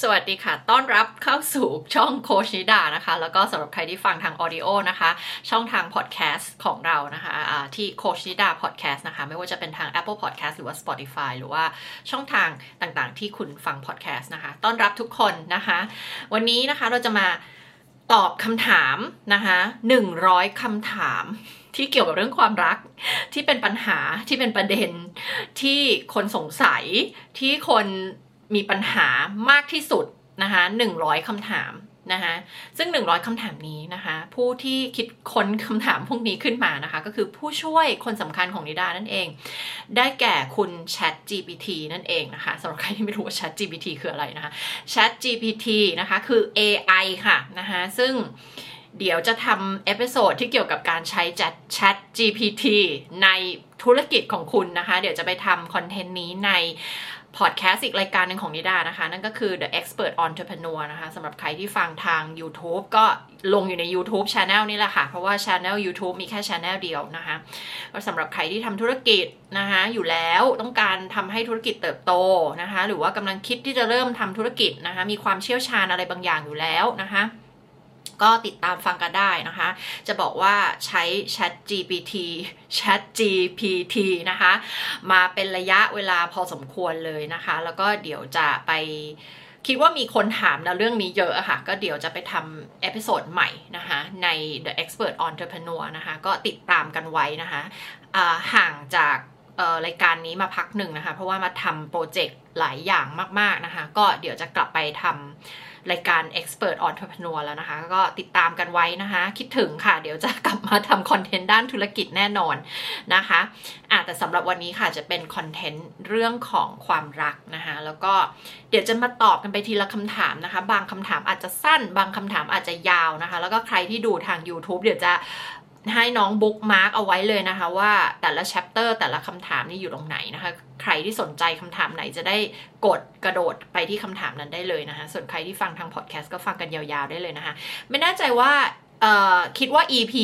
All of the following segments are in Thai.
สวัสดีค่ะ ต้อนรับเข้าสู่ช่องโค้ชนิดานะคะ แล้วก็สำหรับใครที่ฟังทาง audio นะคะ ช่องทางพอดแคสต์ของเรานะคะที่โค้ชนิดาพอดแคสต์นะคะ ไม่ว่าจะเป็นทาง Apple Podcast หรือว่า Spotify หรือว่าช่องทางต่างๆ ที่คุณฟังพอดแคสต์นะคะ ต้อนรับทุกคนนะคะ วันนี้นะคะเราจะมาตอบคำถามนะคะ100คำถามที่เกี่ยวกับเรื่องความรักที่เป็นปัญหาที่เป็นประเด็นที่คนสงสัยที่คน มีปัญหามากที่สุดนะคะหนึ่งร้อยคำถามนะคะซึ่ง 100คำถามนี้นะคะผู้ที่คิดค้นคำถามพวกนี้ขึ้นมานะคะก็คือผู้ช่วยคนสำคัญของนิดานั่นเอง ได้แก่คุณ Chat GPT นั่นเองนะคะสำหรับใครที่ไม่รู้ว่า Chat GPT คืออะไรนะคะ Chat GPT นะคะคือ AI ค่ะนะคะซึ่งเดี๋ยวจะทำ episode ที่เกี่ยวกับการใช้ Chat GPT ในธุรกิจของคุณนะคะ เดี๋ยวจะไปทำคอนเทนต์นี้ใน พอดแคสต์อีกรายการหนึ่งของนิดานะคะ นั่นก็คือ The Expert Entrepreneur นะคะสำหรับใครที่ฟังทาง YouTube ก็ลงอยู่ใน YouTube Channel นี่แหละค่ะ เพราะว่า Channel YouTube มีแค่ Channel เดียวนะคะก็สำหรับใครที่ทำธุรกิจนะคะอยู่แล้วต้องการทำให้ธุรกิจเติบโตนะคะ หรือว่ากำลังคิดที่จะเริ่มทำธุรกิจนะคะ มีความเชี่ยวชาญอะไรบางอย่างอยู่แล้วนะคะ ก็ติดตามฟังกันได้นะคะ จะบอกว่าใช้ Chat GPT Chat GPT นะคะ มาเป็นระยะเวลาพอสมควรเลยนะคะ แล้วก็เดี๋ยวจะไปคิดว่ามีคนถามในเรื่องนี้เยอะค่ะ ก็เดี๋ยวจะไปทำ episode ใหม่นะคะ ใน The Expert Entrepreneur นะคะ ก็ติดตามกันไว้นะคะห่างจากรายการนี้มาพักหนึ่งนะคะ เพราะว่ามาทำโปรเจกต์หลายอย่างมาก ๆ นะคะ ก็เดี๋ยวจะกลับไปทำ รายการ Expert Entrepreneur แล้วนะคะ ก็ติดตามกันไว้นะคะ คิดถึงค่ะ เดี๋ยวจะกลับมาทำคอนเทนต์ด้านธุรกิจแน่นอนนะคะอะแต่สำหรับวันนี้ค่ะจะเป็นคอนเทนต์เรื่องของความรักนะคะ แล้วก็เดี๋ยวจะมาตอบกันไปทีละคำถามนะคะ บางคำถามอาจจะสั้น บางคำถามอาจจะยาวนะคะ แล้วก็ใครที่ดูทาง YouTube เดี๋ยวจะ ให้น้อง bookmark เอาไว้เลยนะคะ ว่าแต่ละ chapter แต่ละคำถามนี่อยู่ตรงไหนนะคะ ใครที่สนใจคำถามไหนจะได้กดกระโดดไปที่คำถามนั้นได้เลยนะคะ ส่วนใครที่ฟังทางพอดแคสต์ก็ฟังกันยาวๆได้เลยนะคะ ไม่แน่ใจว่าคิดว่า EP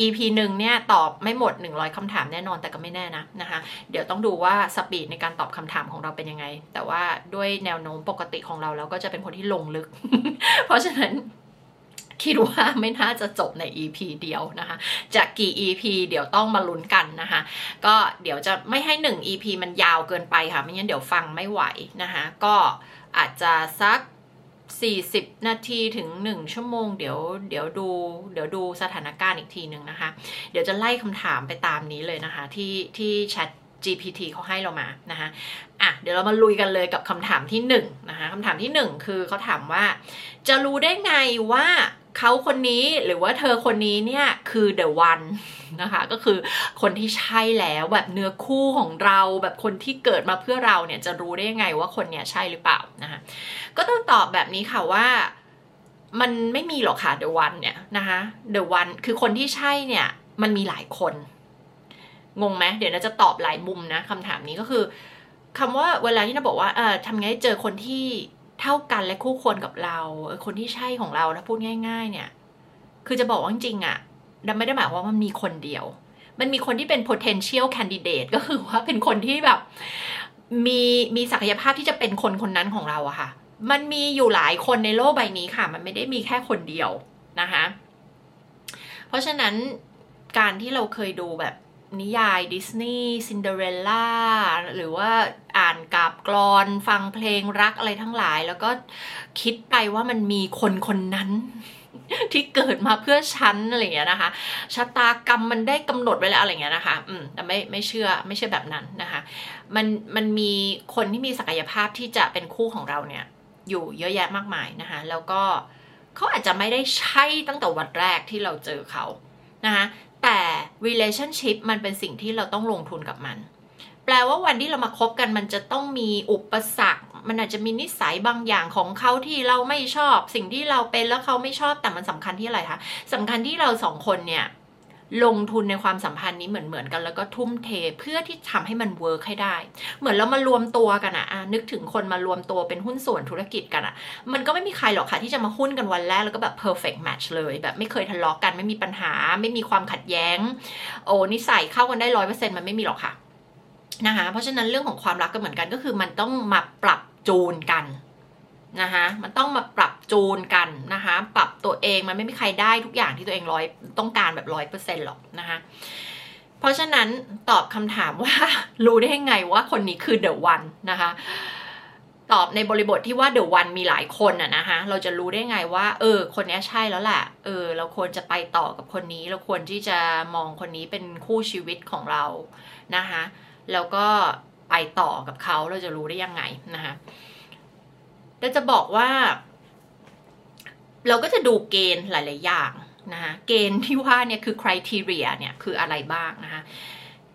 EP หนึ่งเนี่ยตอบไม่หมด 100คำถามแน่นอนแต่ก็ไม่แน่นะนะคะ เดี๋ยวต้องดูว่าสปีดในการตอบคำถามของเราเป็นยังไง แต่ว่าด้วยแนวโน้มปกติของเราแล้วก็จะเป็นคนที่ลงลึก เพราะฉะนั้น คิดว่าไม่น่าจะจบใน EP เดียวนะคะ จะกี่ EP เดี๋ยวต้องมาลุ้นกันนะคะ ก็เดี๋ยวจะไม่ให้ 1 EP มันยาวเกินไปค่ะ ไม่งั้นเดี๋ยวฟังไม่ไหวนะคะ ก็อาจจะสัก 40 นาทีถึง 1 ชั่วโมง เดี๋ยวเดี๋ยวดู เดี๋ยวดูสถานการณ์อีกทีหนึ่งนะคะ เดี๋ยวจะไล่คำถามไปตามนี้เลยนะคะ ที่ที่แชท GPT เขาให้เรามานะคะอะเดี๋ยวเรามาลุยกันเลยกับคำถามที่1นนะคะคำถามที่ 1 คือเขาถามว่า จะรู้ได้ไงว่าเขาคนนี้หรือว่าเธอคนนี้เนี่ยคือ the one นะคะก็คือคนที่ใช่แล้วแบบเนื้อคู่ของเราแบบคนที่เกิดมาเพื่อเราเนี่ยจะรู้ได้ยังไงว่าคนเนี้ยใช่หรือเปล่านะคะก็ต้องตอบแบบนี้ค่ะว่ามันไม่มีหรอกค่ะ the one เนี่ยนะคะ the one คือคนที่ใช่เนี่ยมันมีหลายคน งงไหมเดี๋ยวเราจะตอบหลายมุมนะคำถามนี้ก็คือคำว่าเวลาที่เราบอกว่าเออทำไงเจอคนที่เท่ากันและคู่ควรกับเราคนที่ใช่ของเราถ้าพูดง่าย ๆ เนี่ย คือจะบอกว่าจริงๆอะ่ะดัไม่ได้หมายว่ามันมีคนเดียว มันมีคนที่เป็น potential candidate ก็คือว่าเป็นคนที่แบบมีมีศักยภาพที่จะเป็นคนคนนั้นของเราอะค่ะ มันมีอยู่หลายคนในโลกใบนี้ค่ะ มันไม่ได้มีแค่คนเดียวนะคะ เพราะฉะนั้นการที่เราเคยดูแบบ นิยายดิสนีย์ซินเดอเรลล่าหรือว่าอ่านกับกรอนฟังเพลงรักอะไรทั้งหลาย แล้วก็คิดไปว่ามันมีคนคนนั้นที่เกิดมาเพื่อฉันอะไรเงี้ยนะคะชะตากรรมมันได้กำหนดไว้แล้วอะไรเงี้ยนะคะ อืมแต่ไม่ไม่เชื่อไม่ใช่แบบนั้นนะคะ มันมันมีคนที่มีศักยภาพที่จะเป็นคู่ของเราเนี่ย อยู่เยอะแยะมากมายนะคะ แล้วก็เขาอาจจะไม่ได้ใช่ตั้งแต่วันแรกที่เราเจอเขานะคะ แต่ relationship มันเป็นสิ่งที่เราต้องลงทุนกับมัน แปลว่าวันที่เรามาคบกันมันจะต้องมีอุปสรรค มันอาจจะมีนิสัยบางอย่างของเขาที่เราไม่ชอบ สิ่งที่เราเป็นแล้วเขาไม่ชอบแต่มันสำคัญที่อะไรคะสำคัญที่เราสองคนเนี่ย ลงทุนในความสัมพันธ์นี้เหมือนเหมือนกันแล้วก็ทุ่มเทเพื่อที่ทำให้มัน work ให้ได้ เหมือนเรามารวมตัวกันอะนึกถึงคนมารวมตัวเป็นหุ้นส่วนธุรกิจกันอะมันก็ไม่มีใครหรอกค่ะที่จะมาหุ้นกันวันแรกแล้วก็แบบ perfect match เลยแบบไม่เคยทะเลาะกันไม่มีปัญหา ไม่มีความขัดแย้ง โอ้นิสัยเข้ากันได้ร้อยเปอร์เซ็นต์มันไม่มีหรอกค่ะนะคะเพราะฉะนั้นเรื่องของความรักก็เหมือนกันก็คือมันต้องมาปรับจูนกัน นะคะมันต้องมาปรับจูนกันนะคะปรับตัวเองมันไม่มีใครได้ทุกอย่างที่ตัวเองร้อยต้องการแบบร้อยเปอร์เซ็นต์หรอกนะคะเพราะฉะนั้นตอบคำถามว่ารู้ได้ยังไงว่าคนนี้คือเดอะวันนะคะตอบในบริบทที่ว่าเดอะวันมีหลายคนอะนะคะเราจะรู้ได้ไงว่า เออ คนนี้ใช่แล้วแหละเออ เราควรจะไปต่อกับคนนี้ เราควรที่จะมองคนนี้เป็นคู่ชีวิตของเรานะคะแล้วก็ไปต่อกับเขาเราจะรู้ได้ยังไงนะคะ แต่จะบอกว่า เราก็จะดูเกณฑ์หลาย ๆ อย่างนะคะเกณฑ์ที่ว่าเนี่ยคือ criteria เนี่ยคืออะไรบ้างนะคะ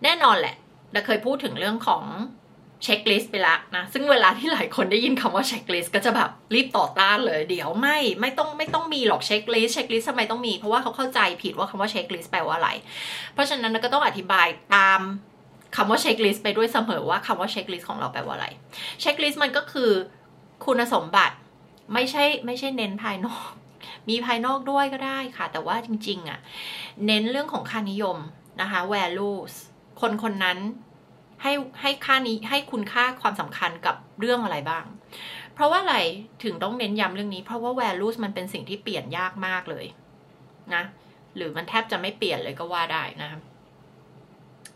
แน่นอนแหละเราเคยพูดถึงเรื่องของ checklist ไปละนะซึ่งเวลาที่หลายคนได้ยินคำว่า checklist ก็จะแบบรีบต่อต้านเลย เดี๋ยวไม่ไม่ต้องไม่ต้องมีหรอก checklist checklist ทำไมต้องมีเพราะว่าเขาเข้าใจผิดว่าคำว่า checklist แปลว่าอะไร เพราะฉะนั้นเราก็ต้องอธิบายตามคำว่า checklist ไปด้วยเสมอว่าคำว่า checklist ของเราแปลว่าอะไร checklist มันก็คือ คุณสมบัติไม่ใช่ไม่ใช่เน้นภายนอก มีภายนอกด้วยก็ได้ค่ะ แต่ว่าจริงๆอะ่ะ เน้นเรื่องของค่านิยมนะคะ values คนคนนั้นให้ให้ค่านี้ให้คุณค่าความสำคัญกับเรื่องอะไรบ้าง เพราะว่าอะไรถึงต้องเน้นย้ำเรื่องนี้ เพราะว่า values มันเป็นสิ่งที่เปลี่ยนยากมากเลยนะหรือมันแทบจะไม่เปลี่ยนเลยก็ว่าได้นะคะ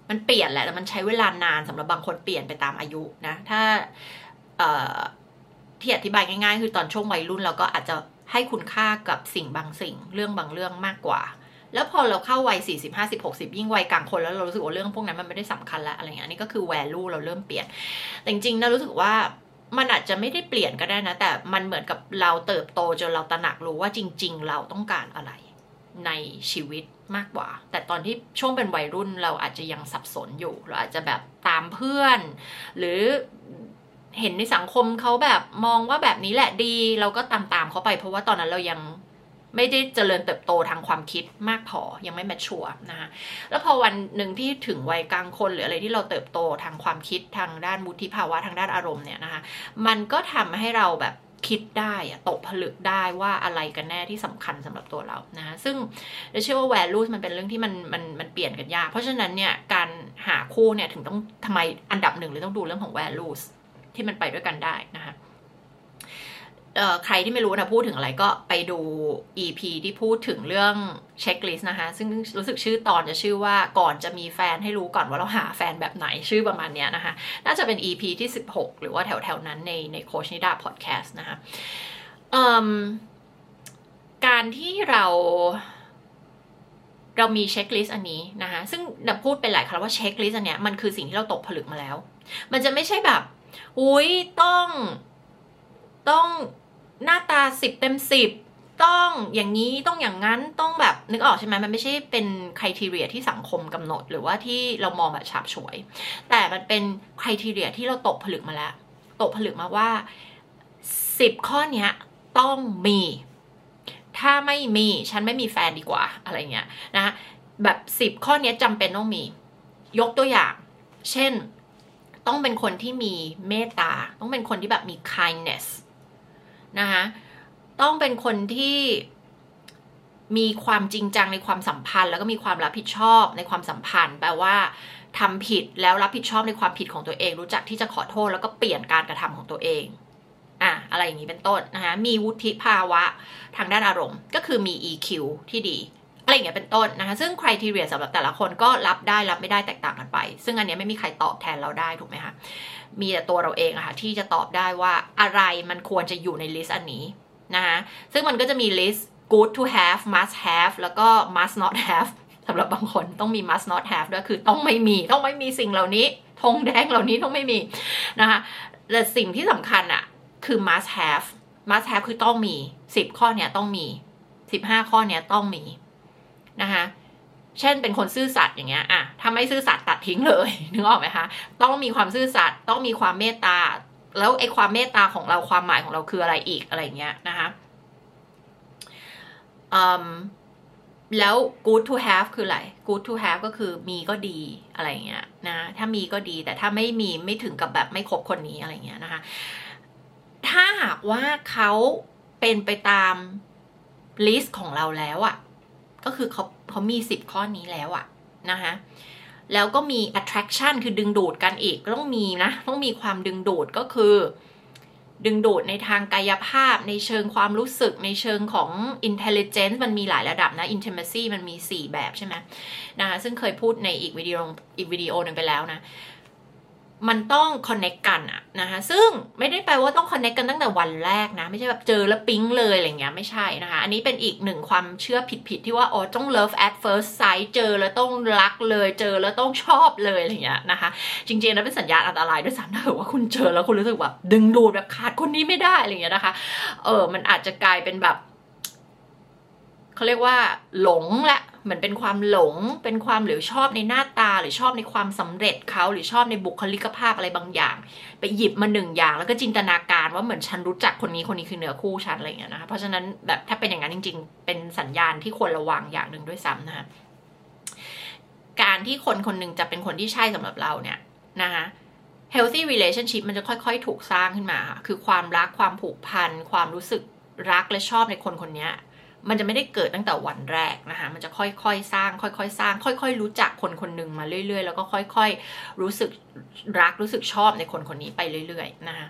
มันเปลี่ยนแหละแต่มันใช้เวลานานสำหรับบางคนเปลี่ยนไปตามอายุนะ ถ้า ที่อธิบายง่ายๆ คือตอนช่วงวัยรุ่นเราก็อาจจะให้คุณค่ากับสิ่งบางสิ่ง เรื่องบางเรื่องมากกว่า แล้วพอเราเข้าวัย 40 50 60 ยิ่งวัยกลางคนแล้วเรารู้สึกว่าเรื่องพวกนั้นมันไม่ได้สำคัญแล้วอะไรเงี้ยนี่ก็คือ value เราเริ่มเปลี่ยน แต่จริงๆนะรู้สึกว่ามันอาจจะไม่ได้เปลี่ยนก็ได้นะ แต่มันเหมือนกับเราเติบโตจนเราตระหนักรู้ว่าจริง ๆ เราต้องการอะไรในชีวิตมากกว่า แต่ตอนที่ช่วงเป็นวัยรุ่นเราอาจจะยังสับสนอยู่ เราอาจจะแบบตามเพื่อน หรือ เห็นในสังคมเขาแบบมองว่าแบบนี้แหละดี เราก็ตามตามเขาไป เพราะว่าตอนนั้นเรายังไม่ได้เจริญเติบโตทางความคิดมากพอยังไม่แมชชัวนะคะแล้วพอวันหนึ่งที่ถึงวัยกลางคนหรืออะไรที่เราเติบโตทางความคิดทางด้านมุทิภาวะทางด้านอารมณ์เนี่ยนะคะมันก็ทำให้เราแบบคิดได้อะตกผลึกได้ว่าอะไรกันแน่ที่สำคัญสำหรับตัวเรานะซึ่งเราเชื่อว่า value มันเป็นเรื่องที่มันมันมันเปลี่ยนกันยาก เพราะฉะนั้นเนี่ยการหาคู่เนี่ยถึงต้องทำไมอันดับหนึ่งเลยต้องดูเรื่องของ values ที่มันไปด้วยกันได้นะคะใครที่ไม่รู้นะพูดถึงอะไรก็ไปดู EP ที่พูดถึงเรื่องเช็คลิสต์นะคะ ซึ่งรู้สึกชื่อตอนจะชื่อว่าก่อนจะมีแฟนให้รู้ก่อนว่าเราหาแฟนแบบไหนชื่อประมาณนี้นะคะ น่าจะเป็น EP ที่ 16 หรือว่าแถวๆนั้นในในโค้ชนิดาพอดแคสต์นะคะการที่เราเรามี checklist อันนี้นะคะ ซึ่งดาพูดไปหลายครั้งว่า checklist อันเนี้ยมันคือสิ่งที่เราตกผลึกมาแล้ว มันจะไม่ใช่แบบ อุ้ยต้อง ต้องหน้าตาสิบเต็มสิบต้องอย่างนี้ต้องอย่างนั้นต้องแบบนึกออกใช่ไหมมันไม่ใช่เป็นคุณทีเรียที่สังคมกำหนด หรือว่าที่เรามองแบบฉาบฉวย แต่มันเป็นคุณทีเรียที่เราตกผลึกมาแล้ว ตกผลึกมาว่าสิบข้อเนี้ยต้องมี ถ้าไม่มีฉันไม่มีแฟนดีกว่าอะไรเงี้ยนะแบบสิบข้อนี้จำเป็นต้องมี ยกตัวอย่าง เช่น ต้องเป็นคนที่มีเมตตา ต้องเป็นคนที่แบบมี kindness นะคะต้องเป็นคนที่มีความจริงจังในความสัมพันธ์ แล้วก็มีความรับผิดชอบในความสัมพันธ์ แปลว่าทำผิดแล้วรับผิดชอบในความผิดของตัวเอง รู้จักที่จะขอโทษแล้วก็เปลี่ยนการกระทำของตัวเองอะอะไรอย่างนี้เป็นต้นนะคะมีวุฒิภาวะทางด้านอารมณ์ ก็คือมี EQ ที่ดี อะไรอย่างเงี้ยเป็นต้นนะคะ ซึ่งคุณทีเรียสำหรับแต่ละคนก็รับได้รับไม่ได้แตกต่างกันไป ซึ่งอันนี้ไม่มีใครตอบแทนเราได้ถูกไหมคะมีแต่ตัวเราเองอะค่ะที่จะตอบได้ว่าอะไรมันควรจะอยู่ใน list อันนี้นะคะซึ่งมันก็จะมีลิสต์ good to have must have แล้วก็ must not have สำหรับบางคนต้องมี must not have ด้วยคือต้องไม่มีต้องไม่มีสิ่งเหล่านี้ธงแดงเหล่านี้ต้องไม่มีนะคะแต่สิ่งที่สำคัญอะคือ must have must have คือต้องมี 10 ข้อเนี้ยต้องมี 15 ข้อเนี้ยต้องมี นะคะเช่นเป็นคนซื่อสัตย์อย่างเงี้ยอะถ้าไม่ซื่อสัตย์ตัดทิ้งเลยนึกออกไหมคะ ต้องมีความซื่อสัตย์ต้องมีความเมตตา แล้วไอ้ความเมตตาของเราความหมายของเราคืออะไรอีกอะไรเงี้ยนะคะแล้ว good to have คืออะไร good to have ก็คือมีก็ดีอะไรเงี้ยนะ ถ้ามีก็ดีแต่ถ้าไม่มีไม่ถึงกับแบบไม่คบคนนี้อะไรเงี้ยนะคะ ถ้าหากว่าเขาเป็นไปตามลิสต์ของเราแล้วอะ ก็คือเขาเขามีสิบข้อนี้แล้วอะนะคะแล้วก็มี attraction คือดึงดูดกันอีกต้องมีนะ ต้องมีความดึงดูดก็คือ ดึงดูดในทางกายภาพในเชิงความรู้สึกในเชิงของ intelligence มันมีหลายระดับนะ intimacy มันมี 4 แบบใช่ไหมนะคะซึ่งเคยพูดในอีกวิดีโออีกวิดีโอหนึ่งไปแล้วนะ มันต้องคอนเน็กกันอะนะคะซึ่งไม่ได้แปลว่าต้องคอนเน็กกันตั้งแต่วันแรกนะ ไม่ใช่แบบเจอแล้วปิ๊งเลยอะไรเงี้ยไม่ใช่นะคะ อันนี้เป็นอีกหนึ่งความเชื่อผิดๆที่ว่าอ๋อต้อง love at first sight เจอแล้วต้องรักเลยเจอแล้วต้องชอบเลยอะไรเงี้ยนะคะ จริงๆนะเป็นสัญญาณอันตรายด้วยซ้ำถ้าเกิดว่าคุณเจอแล้วคุณรู้สึกแบบดึงดูดแบบขาดคนนี้ไม่ได้อะไรเงี้ยนะคะเออมันอาจจะกลายเป็นแบบเขาเรียกว่าหลงและ เหมือนเป็นความหลง เป็นความหรือชอบในหน้าตา หรือชอบในความสำเร็จเขาหรือชอบในบุคลิกภาพอะไรบางอย่าง ไปหยิบมาหนึ่งอย่าง แล้วก็จินตนาการว่าเหมือนฉันรู้จักคนนี้คนนี้คือเนื้อคู่ฉันอะไรอย่างเงี้ยนะคะเพราะฉะนั้นแบบถ้าเป็นอย่างนั้นจริง ๆ เป็นสัญญาณที่ควรระวังอย่างหนึ่งด้วยซ้ำนะคะการที่คนคนหนึ่งจะเป็นคนที่ใช่สำหรับเราเนี่ยนะคะ healthy relationship มันจะค่อย ๆ ถูกสร้างขึ้นมาค่ะคือความรักความผูกพัน ความรู้สึกรักและชอบในคนคนนี้ มันจะไม่ได้เกิดตั้งแต่วันแรกนะคะ มันจะค่อยๆสร้าง ค่อยๆสร้าง ค่อย ๆ รู้จักคนคนหนึ่งมาเรื่อย ๆ แล้วก็ค่อย ๆ รู้สึกรักรู้สึกชอบในคนคนนี้ไปเรื่อย ๆ นะคะ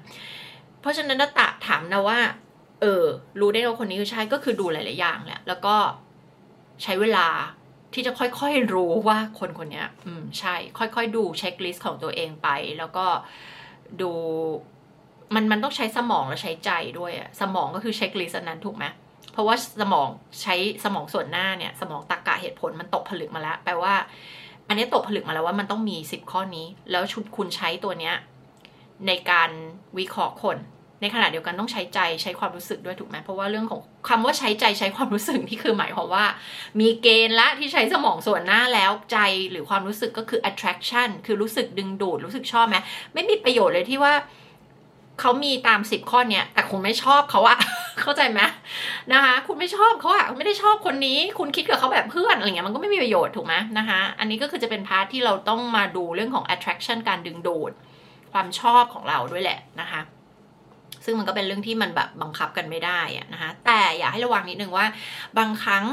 เพราะฉะนั้นตะถามนะว่า เออ รู้ได้ว่าคนนี้คือใช่ก็คือดูหลายๆอย่างแหละแล้วก็ใช้เวลาที่จะค่อยๆรู้ว่าคนคนนี้อืมใช่ ค่อยๆ ดู checklist ของตัวเองไป แล้วก็ดูมันมันต้องใช้สมองและใช้ใจด้วยอะสมองก็คือ checklist นั้นถูกไหม เพราะว่าสมองใช้สมองส่วนหน้าเนี่ย สมองตรรกะเหตุผลมันตกผลึกมาแล้ว แปลว่า อันนี้ตกผลึกมาแล้วว่ามันต้องมีสิบข้อนี้ แล้วชุดคุณใช้ตัวเนี้ยในการวิเคราะห์คน ในขณะเดียวกันต้องใช้ใจใช้ความรู้สึกด้วยถูกไหมเพราะว่าเรื่องของคำว่าใช้ใจใช้ความรู้สึกนี่คือหมายความว่า มีเกณฑ์ละที่ใช้สมองส่วนหน้าแล้วใจหรือความรู้สึกก็คือ attraction คือรู้สึกดึงดูดรู้สึกชอบไหมไม่มีประโยชน์เลยที่ว่า เขามีตามสิบข้อเนี้ยแต่คุณไม่ชอบเขาอะเข้าใจไหมนะคะ คุณไม่ชอบเขาอะไม่ได้ชอบคนนี้ คุณคิดกับเขาแบบเพื่อนอะไรเงี้ยมันก็ไม่มีประโยชน์ถูกไหมนะคะ อันนี้ก็คือจะเป็นพาร์ทที่เราต้องมาดูเรื่องของ attraction การดึงดูด ความชอบของเราด้วยแหละนะคะ ซึ่งมันก็เป็นเรื่องที่มันแบบบังคับกันไม่ได้อะนะคะ แต่อยากให้ระวังนิดนึงว่า บางครั้ง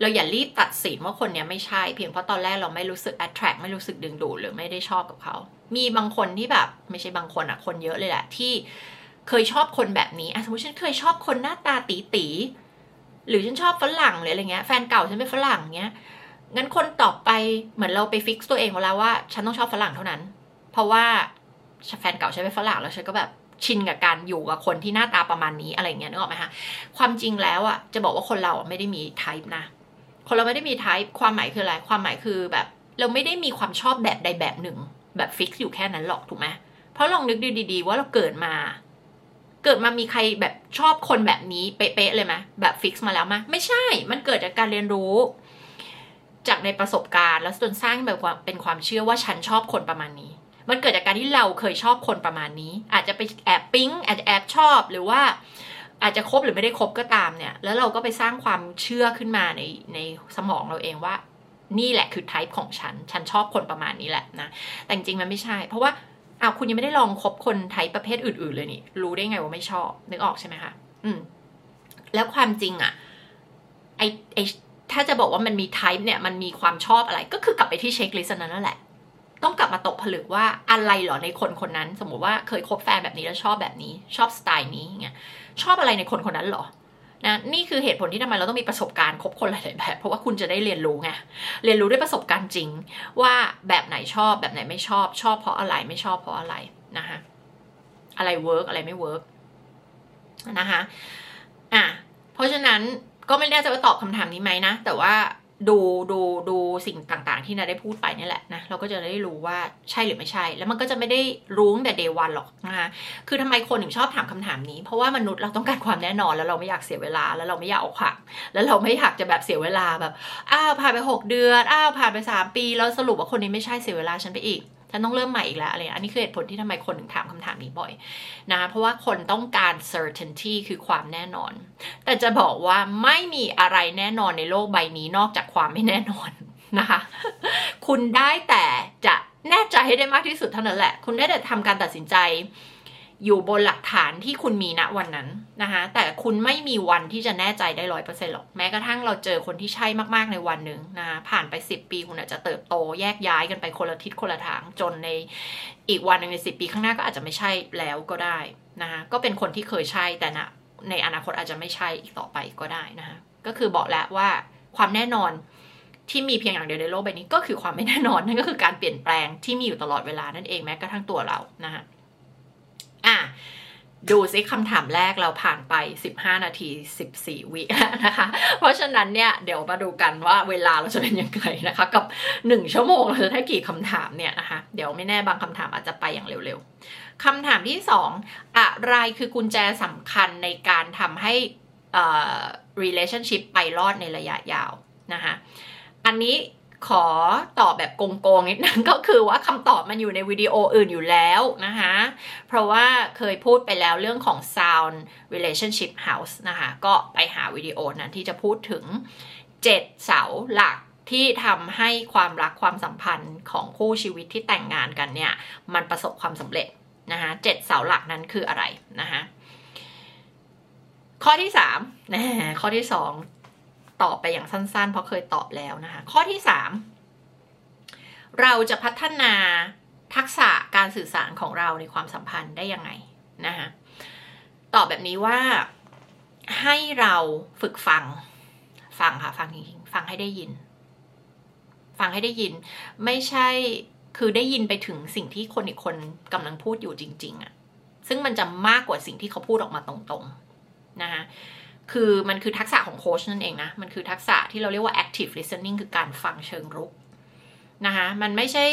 เราอย่ารีบตัดสินว่าคนเนี้ยไม่ใช่เพียงเพราะตอนแรกเราไม่รู้สึก attract ไม่รู้สึกดึงดูดหรือไม่ได้ชอบกับเขา มีบางคนที่แบบ ไม่ใช่บางคนอะคนเยอะเลยแหละ ที่เคยชอบคนแบบนี้สมมติฉันเคยชอบคนหน้าตาตีตีหรือฉันชอบฝรั่งหรืออะไรเงี้ยแฟนเก่าฉันเป็นฝรั่งเงี้ยงั้นคนต่อไปเหมือนเราไปฟิกตัวเองแล้วว่า ฉันต้องชอบฝรั่งเท่านั้น เพราะว่าแฟนเก่าฉันเป็นฝรั่งแล้วฉันก็แบบชินกับการอยู่กับคนที่หน้าตาประมาณนี้อะไรเงี้ยนึกออกไหมคะความจริงแล้วอะจะบอกว่าคนเราไม่ได้มี type นะคนเราไม่ได้มี type ความหมายคืออะไรความหมายคือแบบ เราไม่ได้มีความชอบแบบใดแบบหนึ่ง แบบ fix อยู่แค่นั้นหรอกถูกไหมเพราะลองนึกดูดี ๆ ว่าเราเกิดมา เกิดมามีใครแบบชอบคนแบบนี้เป๊ะๆเลยไหมแบบ fix มาแล้วไหมไม่ใช่ มันเกิดจากการเรียนรู้ จากในประสบการณ์ แล้วจนสร้างแบบเป็นความเชื่อว่าฉันชอบคนประมาณนี้ มันเกิดจากการที่เราเคยชอบคนประมาณนี้ อาจจะไปแอบปิ๊งอาจจะแอบชอบหรือว่าอาจจะคบหรือไม่ได้คบก็ตามเนี่ย แล้วเราก็ไปสร้างความเชื่อขึ้นมาในในสมองเราเองว่า นี่แหละคือไทป์ของฉัน ฉันชอบคนประมาณนี้แหละนะ แต่จริงมันไม่ใช่ เพราะว่าอ้าวคุณยังไม่ได้ลองคบคนไทป์ประเภทอื่น ๆ เลยนี่ รู้ได้ไงว่าไม่ชอบ นึกออกใช่ไหมคะ อืม แล้วความจริงอะไอไอถ้าจะบอกว่ามันมีไทป์เนี่ย มันมีความชอบอะไร ก็คือกลับไปที่เช็คลิสต์นั้นนั่นแหละ ต้องกลับมาตกผลึกว่าอะไรหรอในคนคนนั้น สมมติว่าเคยคบแฟนแบบนี้แล้วชอบแบบนี้ ชอบสไตล์นี้เงี้ย ชอบอะไรในคนคนนั้นหรอ นะนี่คือเหตุผลที่ทำไมเราต้องมีประสบการณ์คบคนหลายๆแบบ เพราะว่าคุณจะได้เรียนรู้ไงเรียนรู้ด้วยประสบการณ์จริง ว่าแบบไหนชอบแบบไหนไม่ชอบชอบเพราะอะไรไม่ชอบเพราะอะไรนะคะอะไร work อะไรไม่ work นะคะอะเพราะฉะนั้นก็ไม่แน่ใจว่าตอบคำถามนี้ไหมนะ แต่ว่า ดูดูดูสิ่งต่างๆ ที่นาได้พูดไปนี่แหละนะเราก็จะได้รู้ว่าใช่หรือไม่ใช่ แล้วมันก็จะไม่ได้รู้แต่ day one หรอกนะคะคือทำไมคนถึงชอบถามคำถามนี้ เพราะว่ามนุษย์เราต้องการความแน่นอนแล้วเราไม่อยากเสียเวลาแล้วเราไม่อยากอกหักแล้วเราไม่อยากจะแบบเสียเวลาแบบอ้าวผ่านไปหกเดือนอ้าวผ่านไปสามปี แล้วสรุปว่าคนนี้ไม่ใช่เสียเวลาฉันไปอีก ฉันต้องเริ่มใหม่อีกแล้วอะไรอันนี้คือเหตุผลที่ทำไมคนถึงถามคำถามนี้บ่อยนะเพราะว่าคนต้องการ certainty คือความแน่นอน แต่จะบอกว่าไม่มีอะไรแน่นอนในโลกใบนี้นอกจากความไม่แน่นอนนะคะ คุณได้แต่จะแน่ใจให้ได้มากที่สุดเท่านั้นแหละ คุณได้แต่ทำการตัดสินใจ อยู่บนหลักฐานที่คุณมีณวันนั้นนะคะแต่คุณไม่มีวันที่จะแน่ใจได้ร้อยเปอร์เซ็นต์หรอกแม้กระทั่งเราเจอคนที่ใช่มากๆในวันหนึ่งนะคะผ่านไปสิบปีคุณอาจจะเติบโตแยกย้ายกันไปคนละทิศคนละทางจนในอีกวันหนึ่งในสิบปีข้างหน้าก็อาจจะไม่ใช่แล้วก็ได้นะคะก็เป็นคนที่เคยใช่แต่นะในอนาคตอาจจะไม่ใช่อีกต่อไปก็ได้นะคะก็คือบอกแล้วว่าความแน่นอนที่มีเพียงอย่างเดียวในโลกใบนี้ก็คือความไม่แน่นอนนั่นก็คือการเปลี่ยนแปลงที่มีอยู่ตลอดเวลานั่นเองแม้กระทั่งตัวเรานะคะ อะดูซิคำถามแรกเราผ่านไป 15 นาที 14 วินะคะ เพราะฉะนั้นเนี่ยเดี๋ยวมาดูกันว่าเวลาเราจะเป็นยังไงนะคะ กับ 1 ชั่วโมงเราจะได้กี่คำถามเนี่ยนะคะ เดี๋ยวไม่แน่บางคำถามอาจจะไปอย่างเร็วๆคำถามที่ 2 อะไรคือกุญแจสำคัญในการทำให้ relationship ไปรอดในระยะยาวนะคะ อันนี้ ขอตอบแบบโกงๆนิดนึงก็คือว่าคำตอบมันอยู่ในวิดีโออื่นอยู่แล้วนะคะ เพราะว่าเคยพูดไปแล้วเรื่องของ sound relationship house นะคะ ก็ไปหาวิดีโอนั้นที่จะพูดถึง 7 เสาหลักที่ทำให้ความรักความสัมพันธ์ของคู่ชีวิตที่แต่งงานกันเนี่ย มันประสบความสำเร็จนะคะเจ็ดเสาหลักนั้นคืออะไรนะคะข้อที่สามนะข้อที่สอง ตอบไปอย่างสั้น ๆ เพราะเคยตอบแล้วนะคะ ข้อที่สามเราจะพัฒนาทักษะการสื่อสารของเราในความสัมพันธ์ได้ยังไงนะคะตอบแบบนี้ว่าให้เราฝึกฟัง ฟังค่ะ ฟังจริงๆฟังให้ได้ยิน ฟังให้ได้ยิน ไม่ใช่คือได้ยินไปถึงสิ่งที่คนอีกคนกำลังพูดอยู่จริง ๆอะซึ่งมันจะมากกว่าสิ่งที่เขาพูดออกมาตรงๆนะคะ คือมันคือทักษะของโค้ชนั่นเองนะ มันคือทักษะที่เราเรียกว่า active listening คือการฟังเชิงรุกนะคะมันไม่ใช่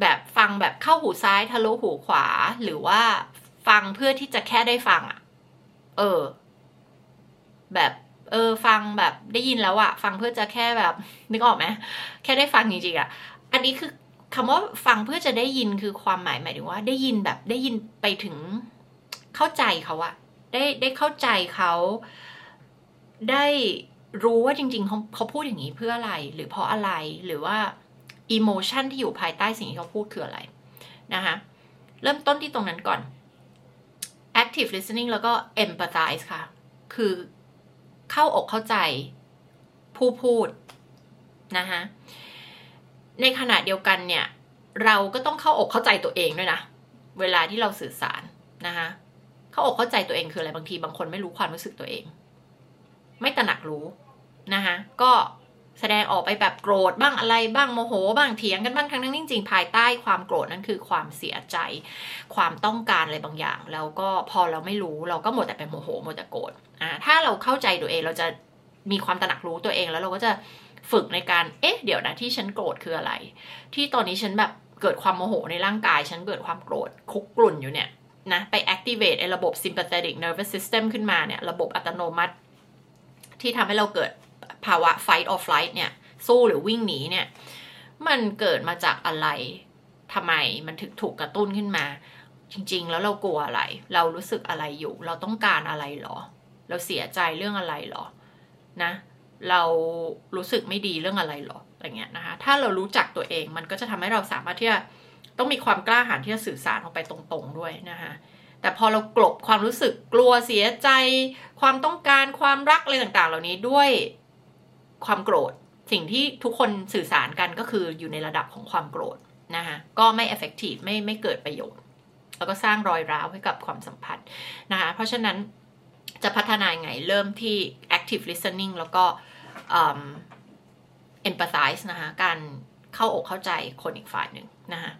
แบบฟังแบบเข้าหูซ้ายทะลุหูขวา หรือว่าฟังเพื่อที่จะแค่ได้ฟังอะ่ะเออ แบบเออ ฟังแบบได้ยินแล้วอะฟังเพื่อจะแค่แบบ นึกออกไหมแค่ได้ฟังจริงๆอะอันนี้คือคำว่าฟังเพื่อจะได้ยินคือความหมายหมายถึงว่า ได้ยินแบบได้ยินไปถึงเข้าใจเขาอะได้ได้เข้าใจเขา ได้รู้ว่าจริงๆเขาเขาพูดอย่างนี้เพื่ออะไร หรือเพราะอะไรหรือว่าอิโมชันที่อยู่ภายใต้สิ่งที่เขาพูดคืออะไรนะคะเริ่มต้นที่ตรงนั้นก่อน active listening แล้วก็ empathize ค่ะ คือเข้าอกเข้าใจผู้พูดนะคะในขณะเดียวกันเนี่ย เราก็ต้องเข้าอกเข้าใจตัวเองด้วยนะ เวลาที่เราสื่อสารนะคะเข้าอกเข้าใจตัวเองคืออะไรบางทีบางคนไม่รู้ความรู้สึกตัวเอง ไม่ตระหนักรู้นะคะก็แสดงออกไปแบบโกรธบ้างอะไรบ้างโมโห บ้างเถียงกันบ้างทั้งนั้นจริงๆภายใต้ความโกรธนั่นคือความเสียใจ ความต้องการอะไรบางอย่าง แล้วก็พอเราไม่รู้เราก็หมดแต่เป็นโมโหหมดแต่โกรธอ่าถ้าเราเข้าใจตัวเองเราจะมีความตระหนักรู้ตัวเองแล้วเราก็จะฝึกในการเอ๊ะเดี๋ยวนะที่ฉันโกรธคืออะไร ที่ตอนนี้ฉันแบบเกิดความโมโหในร่างกาย ฉันเกิดความโกรธคุกกลุ่นอยู่เนี่ยนะไป activate ไอ้ระบบ sympathetic nervous system ขึ้นมาเนี่ยระบบอัตโนมัติ ที่ทำให้เราเกิดภาวะ fight or flight เนี่ย สู้หรือวิ่งหนีเนี่ย มันเกิดมาจากอะไรทำไมมันถึงถูกกระตุ้นขึ้นมา จริง ๆ แล้วเรากลัวอะไร เรารู้สึกอะไรอยู่ เราต้องการอะไรหรอ เราเสียใจเรื่องอะไรหรอนะ เรารู้สึกไม่ดีเรื่องอะไรหรออะไรเงี้ยนะคะ ถ้าเรารู้จักตัวเองมันก็จะทำให้เราสามารถที่จะต้องมีความกล้าหาญที่จะสื่อสารออกไปตรง ๆ ด้วยนะคะ แต่พอเรากลบความรู้สึกกลัวเสียใจ ความต้องการความรักอะไรต่างๆ เหล่านี้ด้วยความโกรธ สิ่งที่ทุกคนสื่อสารกันก็คืออยู่ในระดับของความโกรธนะคะก็ไม่ effective ไม่ไม่เกิดประโยชน์ แล้วก็สร้างรอยร้าวให้กับความสัมพันธ์นะคะเพราะฉะนั้นจะพัฒนาไงเริ่มที่ active listening แล้วก็ empathize นะคะการเข้าอกเข้าใจคนอีกฝ่ายหนึ่งนะคะ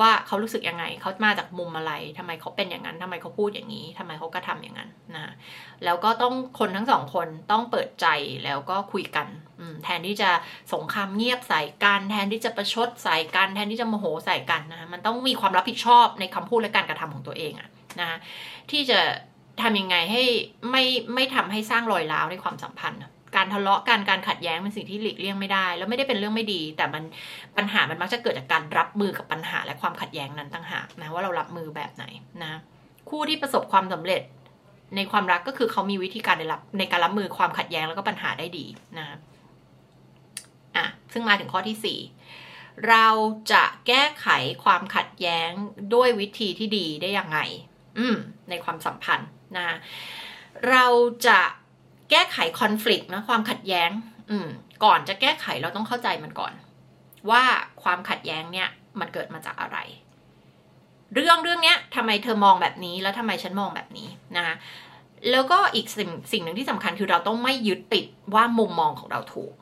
ว่าเขารู้สึกยังไง เขามาจากมุมอะไรทำไมเขาเป็นอย่างนั้นทำไมเขาพูดอย่างนี้ทำไมเขากระทาอย่างนั้นนะแล้วก็ต้องคนทั้งสองคนต้องเปิดใจแล้วก็คุยกันแทนที่จะสงครามเงียบใส่กันแทนที่จะประชดใส่กันแทนที่จะโมโหใส่กันนะมันต้องมีความรับผิดชอบในคำพูดและการกระทำของตัวเองอะนะที่จะทำยังไงให้ไม่ไม่ทำให้สร้างรอยร้าวในความสัมพันธ์ การทะเลาะกันการขัดแย้งเป็นสิ่งที่หลีกเลี่ยงไม่ได้ แล้วไม่ได้เป็นเรื่องไม่ดี แต่มันปัญหามันมักจะเกิดจากการรับมือกับปัญหาและความขัดแย้งนั้นต่างหากนะว่าเรารับมือแบบไหนนะคู่ที่ประสบความสำเร็จในความรักก็คือเขามีวิธีการในรับในการรับมือความขัดแย้งแล้วก็ปัญหาได้ดีนะอะซึ่งมาถึงข้อที่สี่เราจะแก้ไขความขัดแย้งด้วยวิธีที่ดีได้ยังไง อืมในความสัมพันธ์นะเราจะ แก้ไขคอน FLICT นะความขัดแย้ง อืม ก่อนจะแก้ไขเราต้องเข้าใจมันก่อน ว่าความขัดแย้งเนี่ยมันเกิดมาจากอะไร เรื่องเรื่องเนี้ยทำไมเธอมองแบบนี้แล้วทำไมฉันมองแบบนี้นะคะแล้วก็อีกสิ่งสิ่งหนึ่งที่สำคัญคือเราต้องไม่ยึดติดว่ามุมมองของเราถูก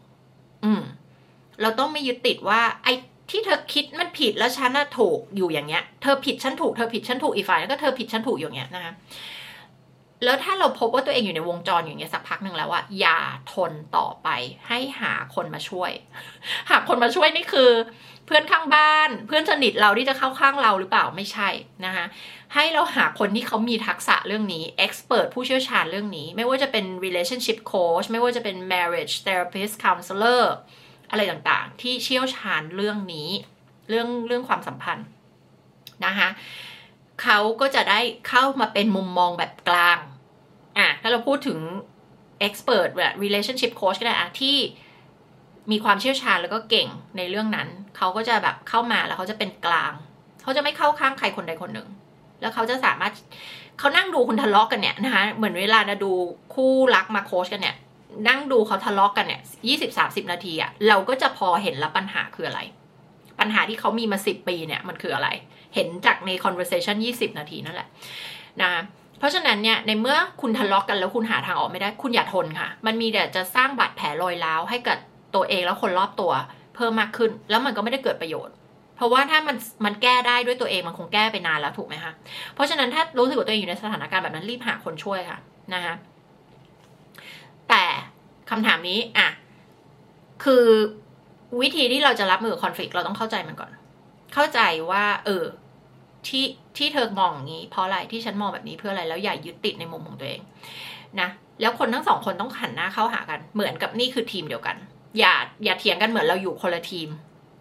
อืม เราต้องไม่ยึดติดว่า ไอ้ที่เธอคิดมันผิดแล้วฉันน่ะถูกอยู่อย่างเงี้ย เธอผิดฉันถูกเธอผิดฉันถูกอีกฝ่ายแล้วก็เธอผิดฉันถูกอย่างเงี้ยนะคะ แล้วถ้าเราพบว่าตัวเองอยู่ในวงจรอย่างเงี้ยสักพักหนึ่งแล้วอะอย่าทนต่อไป ให้หาคนมาช่วย หาคนมาช่วยนี่คือ เพื่อนข้างบ้าน เพื่อนสนิทเราที่จะเข้าข้างเราหรือเปล่าไม่ใช่นะคะให้เราหาคนที่เขามีทักษะเรื่องนี้ expert ผู้เชี่ยวชาญเรื่องนี้ ไม่ว่าจะเป็น relationship coach ไม่ว่าจะเป็น marriage therapist counselor อะไรต่างๆ ที่เชี่ยวชาญเรื่องนี้ เรื่องเรื่องความสัมพันธ์นะคะ เขาก็จะได้เข้ามาเป็นมุมมองแบบกลาง อะ ถ้าเราพูดถึง expert แบบ relationship coach ก็ได้อะที่มีความเชี่ยวชาญแล้วก็เก่งในเรื่องนั้น เขาก็จะแบบเข้ามาแล้วเขาจะเป็นกลาง เขาจะไม่เข้าข้างใครคนใดคนหนึ่ง แล้วเขาจะสามารถเขานั่งดูคุณทะเลาะกกันเนี่ยนะคะ เหมือนเวลานะดูคู่รักมาโค้ชกันเนี่ย นั่งดูเขาทะเลาะกกันเนี่ยยี่สิบสามสิบนาทีอะเราก็จะพอเห็นแล้วปัญหาคืออะไร ปัญหาที่เขามีมาสิบปีเนี่ยมันคืออะไรเห็นจากใน conversation 20 นาทีนั่นแหละนะเพราะฉะนั้นเนี่ยในเมื่อคุณทะเลาะกกันแล้วคุณหาทางออกไม่ได้ คุณอย่าทนค่ะ มันมีแต่จะสร้างบาดแผลรอยร้าวให้กับตัวเองแล้วคนรอบตัวเพิ่มมากขึ้น แล้วมันก็ไม่ได้เกิดประโยชน์ เพราะว่าถ้ามันมันแก้ได้ด้วยตัวเองมันคงแก้ไปนานแล้วถูกไหมคะเพราะฉะนั้นถ้ารู้สึกว่าตัวเองอยู่ในสถานการณ์แบบนั้นรีบหาคนช่วยค่ะนะคะแต่คำถามนี้อะคือวิธีที่เราจะรับมือคอนฟ lict เราต้องเข้าใจมันก่อน เข้าใจว่า เออ ที่ที่เธอมองอย่างนี้ เพราะอะไรที่ฉันมองแบบนี้เพื่ออะไรแล้วอย่ายึดติดในมุมของตัวเองนะแล้วคนทั้งสองคนต้องหันหน้าเข้าหากัน เหมือนกับนี่คือทีมเดียวกัน อย่าอย่าเถียงกันเหมือนเราอยู่คนละทีม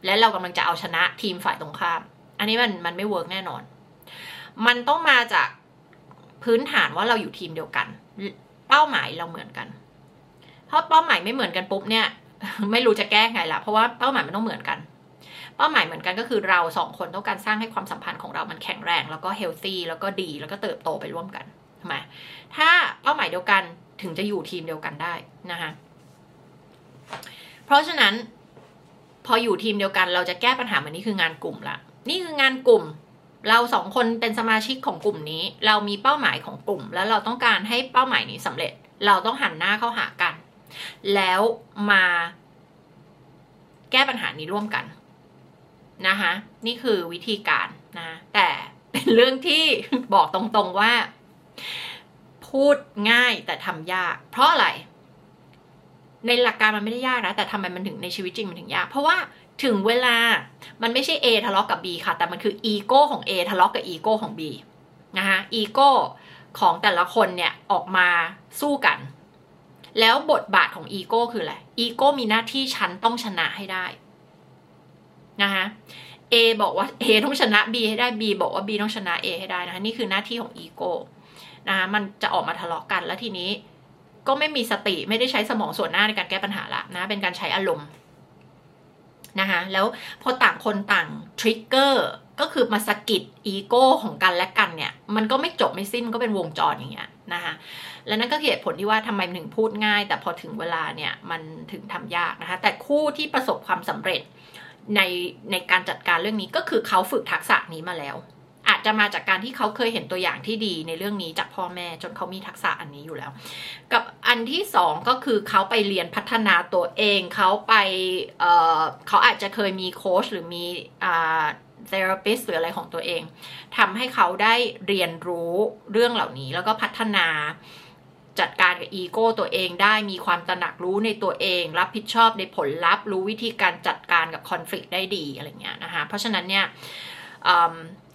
และเรากำลังจะเอาชนะทีมฝ่ายตรงข้าม อันนี้มันมันไม่ work แน่นอน มันต้องมาจากพื้นฐานว่าเราอยู่ทีมเดียวกัน เป้าหมายเราเหมือนกัน เพราะเป้าหมายไม่เหมือนกันปุ๊บเนี่ย ไม่รู้จะแก้ไงละเพราะว่าเป้าหมายมันต้องเหมือนกัน เป้าหมายเหมือนกันก็คือเราสองคนต้องการสร้างให้ความสัมพันธ์ของเรามันแข็งแรง แล้วก็ healthy แล้วก็ดีแล้วก็เติบโตไปร่วมกันทำไมถ้าเป้าหมายเดียวกันถึงจะอยู่ทีมเดียวกันได้นะคะเพราะฉะนั้น พออยู่ทีมเดียวกันเราจะแก้ปัญหามันนี่คืองานกลุ่มละนี่คืองานกลุ่ม เราสองคนเป็นสมาชิกของกลุ่มนี้ เรามีเป้าหมายของกลุ่ม แล้วเราต้องการให้เป้าหมายนี้สำเร็จ เราต้องหันหน้าเข้าหากัน แล้วมาแก้ปัญหานี้ร่วมกัน นะคะนี่คือวิธีการนะแต่เป็นเรื่องที่บอกตรงๆว่า พูดง่ายแต่ทำยาก เพราะอะไร ในหลักการมันไม่ได้ยากนะ แต่ทำไมมันถึงในชีวิตจริงมันถึงยาก เพราะว่าถึงเวลามันไม่ใช่ A ทะเลาะกับ B ค่ะ แต่มันคืออีโก้ของ A ทะเลาะกกับอีโก้ของ B นะคะอีโก้ของแต่ละคนเนี่ยออกมาสู้กัน แล้วบทบาทของอีโก้คืออะไรอีโก้มีหน้าที่ฉันต้องชนะให้ได้ นะคะ A บอกว่า A ต้องชนะ B ให้ได้ B บอกว่า B ต้องชนะ A ให้ได้นะคะนี่คือหน้าที่ของอีโก้นะคะมันจะออกมาทะเลาะกันแล้วทีนี้ก็ไม่มีสติไม่ได้ใช้สมองส่วนหน้าในการแก้ปัญหาละนะเป็นการใช้อารมณ์นะคะแล้วพอต่างคนต่างทริกเกอร์ก็คือมาสกิดอีโก้ของกันและกันเนี่ย มันก็ไม่จบไม่สิ้นก็เป็นวงจรอย่างเงี้ยนะคะและนั่นก็เหตุผลที่ว่าทำไมถึงพูดง่าย แต่พอถึงเวลาเนี่ยมันถึงทำยากนะคะแต่คู่ที่ประสบความสำเร็จ ในในการจัดการเรื่องนี้ก็คือเขาฝึกทักษะนี้มาแล้ว อาจจะมาจากการที่เขาเคยเห็นตัวอย่างที่ดีในเรื่องนี้จากพ่อแม่จนเขามีทักษะอันนี้อยู่แล้ว กับอันที่สองก็คือเขาไปเรียนพัฒนาตัวเองเขาไปเเขาอาจจะเคยมีโค้ชหรือมีเทอราปิสหรืออะไรของตัวเองทำให้เขาได้เรียนรู้เรื่องเหล่านี้แล้วก็พัฒนา จัดการกับอีโก้ตัวเองได้มีความตระหนักรู้ในตัวเอง รับผิดชอบในผลลัพธ์ รู้วิธีการจัดการกับคอน FLICT ได้ดีอะไรเงี้ยนะคะ เพราะฉะนั้นเนี่ย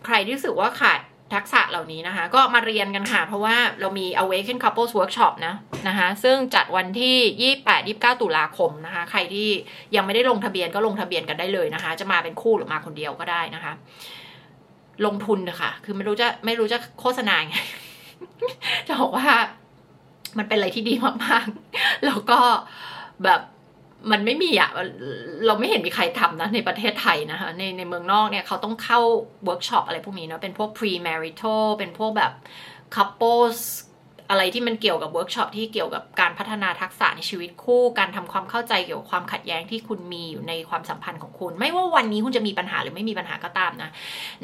ใครที่รู้สึกว่าขาดทักษะเหล่านี้นะคะ ก็มาเรียนกันค่ะ เพราะว่าเรามี Awaken Couples Workshop นะนะคะ ซึ่งจัดวันที่ 28 29 ตุลาคมนะคะ ใครที่ยังไม่ได้ลงทะเบียนก็ลงทะเบียนกันได้เลยนะคะ จะมาเป็นคู่หรือมาคนเดียวก็ได้นะคะ ลงทุนนะคะคือไม่รู้จะไม่รู้จะโฆษณาไงจะบอกว่า มันเป็นอะไรที่ดีมากๆ แล้วก็แบบมันไม่มีอะเราไม่เห็นมีใครทำนะในประเทศไทยนะคะในในเมืองนอกเนี่ยเขาต้องเข้าเวิร์กช็อปอะไรพวกนี้เนาะเป็นพวก pre-marital เป็นพวกแบบ couples อะไรที่มันเกี่ยวกับเวิร์กช็อปที่เกี่ยวกับการพัฒนาทักษะในชีวิตคู่ การทำความเข้าใจเกี่ยวกับความขัดแย้งที่คุณมีอยู่ในความสัมพันธ์ของคุณ ไม่ว่าวันนี้คุณจะมีปัญหาหรือไม่มีปัญหาก็ตามนะ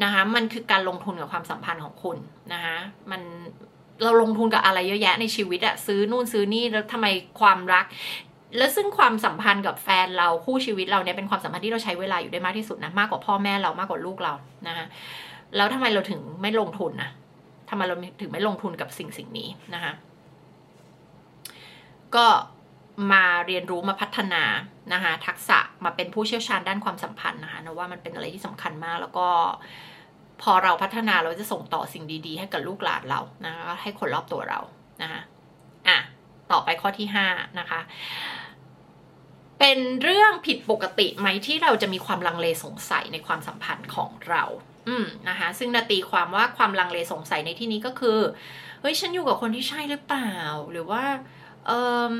นะคะมันคือการลงทุนกับความสัมพันธ์ของคุณนะคะมัน เราลงทุนกับอะไรเยอะแยะในชีวิตอะซื้อนู่นซื้อนี่แล้วทำไมความรัก แล้วซึ่งความสัมพันธ์กับแฟนเราคู่ชีวิตเราเนี่ยเป็นความสัมพันธ์ที่เราใช้เวลาอยู่ได้มากที่สุดนะมากกว่าพ่อแม่เรามากกว่าลูกเรานะคะแล้วทำไมเราถึงไม่ลงทุนนะทำไมเราถึงไม่ลงทุนกับสิ่งสิ่งนี้นะคะก็มาเรียนรู้มาพัฒนานะคะทักษะมาเป็นผู้เชี่ยวชาญด้านความสัมพันธ์นะคะนะว่ามันเป็นอะไรที่สำคัญมากแล้วก็ พอเราพัฒนาเราจะส่งต่อสิ่งดีๆ ให้กับลูกหลานเรานะคะให้คนรอบตัวเรานะคะอะต่อไปข้อที่ห้านะคะ เป็นเรื่องผิดปกติไหมที่เราจะมีความลังเลสงสัยในความสัมพันธ์ของเรา อืมนะคะซึ่งนาตีความว่าความลังเลสงสัยในที่นี้ก็คือเฮ้ยฉันอยู่กับคนที่ใช่หรือเปล่า หรือว่าเออ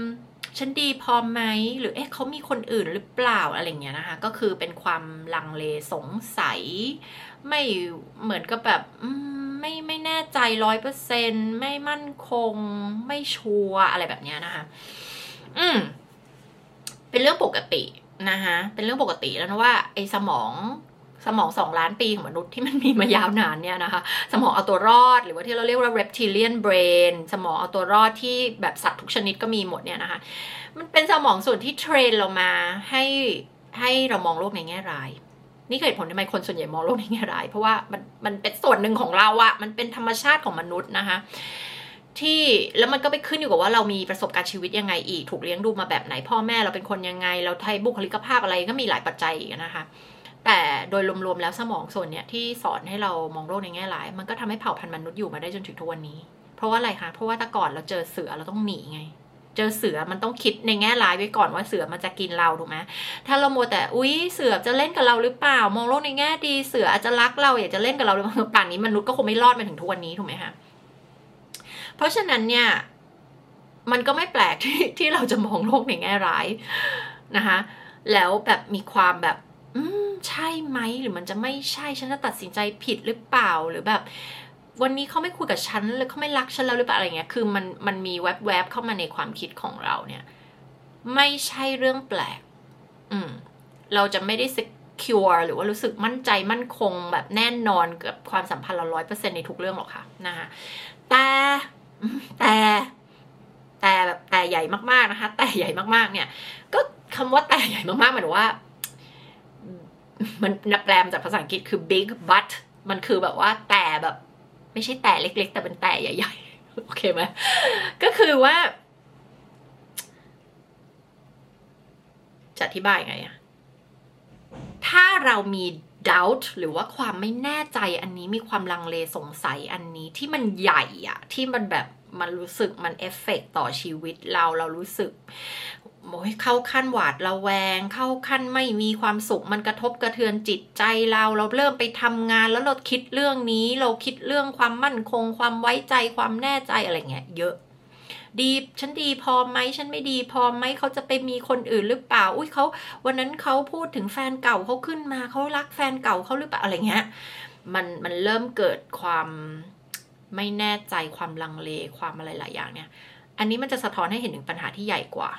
ฉันดีพอไหมหรือเอ๊ะเขามีคนอื่นหรือเปล่าอะไรเงี้ยนะคะ ก็คือเป็นความลังเลสงสัย ไม่เหมือนกับแบบไม่ไม่แน่ใจร้อยเปอร์เซ็นต์ไม่มั่นคง ไม่ sure อะไรแบบเนี้ยนะคะ อืม เป็นเรื่องปกตินะคะเป็นเรื่องปกติแล้วนะว่าไอ้สมอง สมองสองล้านปีของมนุษย์ที่มันมีมายาวนานเนี่ยนะคะ สมองเอาตัวรอดหรือว่าที่เราเรียกว่า reptilian brain สมองเอาตัวรอดที่แบบสัตว์ทุกชนิดก็มีหมดเนี่ยนะคะ มันเป็นสมองส่วนที่ train เรามาให้ให้เรามองโลกในแง่ร้ายนี่เหตุผลทำไมคนส่วนใหญ่มองโลกในแง่ร้าย เพราะว่ามันมันเป็นส่วนหนึ่งของเราอะมันเป็นธรรมชาติของมนุษย์นะคะที่แล้วมันก็ไปขึ้นอยู่กับว่าเรามีประสบการณ์ชีวิตยังไงอีก ถูกเลี้ยงดูมาแบบไหนพ่อแม่เราเป็นคนยังไง เราไทยบุคลิกภาพอะไรก็มีหลายปัจจัยนะคะ แต่โดยรวมๆแล้วสมองส่วนเนี้ยที่สอนให้เรามองโลกในแง่ร้าย มันก็ทำให้เผ่าพันธุ์มนุษย์อยู่มาได้จนถึงทุกวันนี้ เพราะว่าอะไรคะเพราะว่าแต่ก่อนเราเจอเสือเราต้องหนีไง เจอเสือมันต้องคิดในแง่ร้ายไว้ก่อนว่าเสือมันจะกินเราถูกไหมถ้าเราโมแต่อุ้ยเสือจะเล่นกับเราหรือเปล่า มองโลกในแง่ดีเสืออาจจะรักเราอยากจะเล่นกับเราหรือเปล่าป่านนี้มนุษย์ก็คงไม่รอดมาถึงทุกวันนี้ถูกไหมคะเพราะฉะนั้นเนี่ยมันก็ไม่แปลกที่ที่เราจะมองโลกในแง่ร้ายนะคะแล้วแบบมีความแบบ อืมใช่ไหมหรือมันจะไม่ใช่ฉันจะตัดสินใจผิดหรือเปล่าหรือแบบ วันนี้เขาไม่คุยกับฉันเลยเขาไม่รักฉันแล้วหรือเปล่าอะไรเงี้ยคือมันมันมีแวบๆเข้ามาในความคิดของเราเนี่ย ไม่ใช่เรื่องแปลก อืม เราจะไม่ได้ secure หรือว่ารู้สึกมั่นใจมั่นคงแบบแน่นอนกับความสัมพันธ์เราร้อยเปอร์เซ็นในทุกเรื่องหรอกค่ะนะคะแต่แต่แต่แบบแต่ใหญ่มากๆนะคะ แต่ใหญ่มากๆ เนี่ย ก็คำว่าแต่ใหญ่มากๆหมายถึงว่า มันนับแปลมาจากภาษาอังกฤษคือ big but มันคือแบบว่าแต่แบบ ไม่ใช่แต่เล็ก ๆ แต่เป็นแต่ใหญ่ๆ โอเคไหมก็คือว่า จะอธิบายไงอะถ้าเรามี doubt หรือว่าความไม่แน่ใจอันนี้มีความลังเลสงสัยอันนี้ที่มันใหญ่อะที่มันแบบมันรู้สึกมันเอฟเฟกต่อชีวิตเราเรารู้สึก โอ้ยเข้าขั้นหวาดระแวง เข้าขั้นไม่มีความสุขมันกระทบกระเทือนจิตใจเรา เราเริ่มไปทำงานแล้วเราคิดเรื่องนี้ เราคิดเรื่องความมั่นคง ความไว้ใจความแน่ใจอะไรเงี้ยเยอะ ดีฉันดีพอไหมฉันไม่ดีพอไหมเขาจะไปมีคนอื่นหรือเปล่า อุ้ยเขาวันนั้นเขาพูดถึงแฟนเก่าเขาขึ้นมาเขารักแฟนเก่าเขาหรือเปล่าอะไรเงี้ยมันมันเริ่มเกิดความไม่แน่ใจความลังเลความอะไรหลายอย่างเนี่ย อันนี้มันจะสะท้อนให้เห็นถึงปัญหาที่ใหญ่กว่า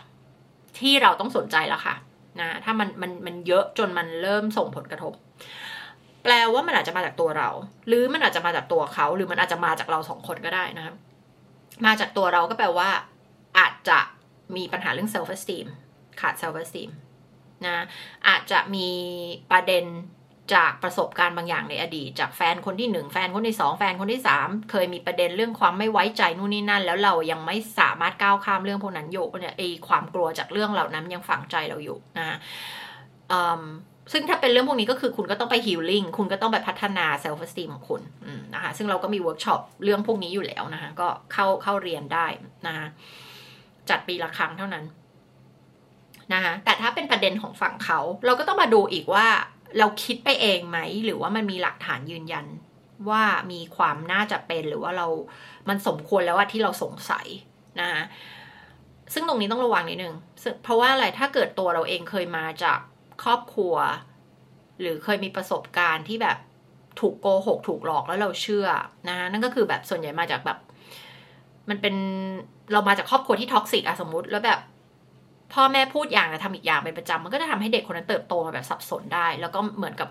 ที่เราต้องสนใจแล้วค่ะนะถ้ามันมันมันเยอะจนมันเริ่มส่งผลกระทบ แปลว่ามันอาจจะมาจากตัวเรา หรือมันอาจจะมาจากตัวเขา หรือมันอาจจะมาจากเราสองคนก็ได้นะคะมาจากตัวเราก็แปลว่า อาจจะมีปัญหาเรื่อง self esteem ขาด self esteem นะอาจจะมีประเด็น จากประสบการณ์บางอย่างในอดีต จากแฟนคนที่หนึ่งแฟนคนที่สองแฟนคนที่สามเคยมีประเด็นเรื่องความไม่ไว้ใจนู่นนี่นั่น แล้วเรายังไม่สามารถก้าวข้ามเรื่องพวกนั้นอยู่เนี่ยไอความกลัวจากเรื่องเหล่านั้นยังฝังใจเราอยู่นะซึ่งถ้าเป็นเรื่องพวกนี้ก็คือคุณก็ต้องไป healing คุณก็ต้องไปพัฒนา self-esteem ของคุณนะคะซึ่งเราก็มีเวิร์กช็อปเรื่องพวกนี้อยู่แล้วนะคะก็เข้าเข้าเรียนได้นะคะจัดปีละครั้งเท่านั้นนะคะแต่ถ้าเป็นประเด็นของฝั่งเขา เราก็ต้องมาดูอีกว่า เราคิดไปเองไหม หรือว่ามันมีหลักฐานยืนยัน ว่ามีความน่าจะเป็นหรือว่าเรา มันสมควรแล้วว่าที่เราสงสัยนะคะซึ่งตรงนี้ต้องระวังนิดนึงเพราะว่าอะไรถ้าเกิดตัวเราเองเคยมาจากครอบครัว หรือเคยมีประสบการณ์ที่แบบถูกโกหกถูกหลอกแล้วเราเชื่อนะนั่นก็คือแบบส่วนใหญ่มาจากแบบ มันเป็นเรามาจากครอบครัวที่ท็อกซิกอะสมมติแล้วแบบ พ่อแม่พูดอย่างแต่ทำอีกอย่างเป็นประจำมันก็จะทำให้เด็กคนนั้นเติบโตมาแบบสับสนได้ แล้วก็เหมือนกับ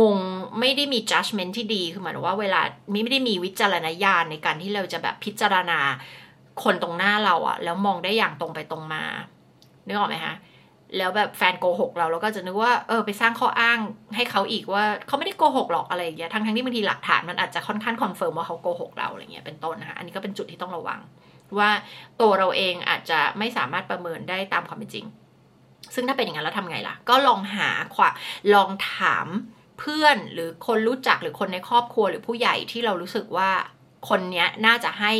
งงไม่ได้มี judgment ที่ดีคือหมายถึงว่าเวลาไม่ได้มีวิจารณญาณในการที่เราจะแบบพิจารณาคนตรงหน้าเราอะแล้วมองได้อย่างตรงไปตรงมานึกออกไหมคะแล้วแบบแฟนโกหกเราเราก็จะนึกว่าเออไปสร้างข้ออ้างให้เขาอีกว่าเขาไม่ได้โกหกหรอกอะไรอย่างเงี้ยทั้งทั้งที่บางทีหลักฐานมันอาจจะค่อนข้าง confirm ว่าเขาโกหกเราอะไรเงี้ยเป็นต้นนะคะอันนี้ก็เป็นจุดที่ต้องระวัง ว่าตัวเราเองอาจจะไม่สามารถประเมินได้ตามความเป็นจริง ซึ่งถ้าเป็นอย่างนั้นแล้วทำไงล่ะ ก็ลองหาขวาลองถามเพื่อนหรือคนรู้จักหรือคนในครอบครัวหรือผู้ใหญ่ที่เรารู้สึกว่าคนนี้น่าจะให้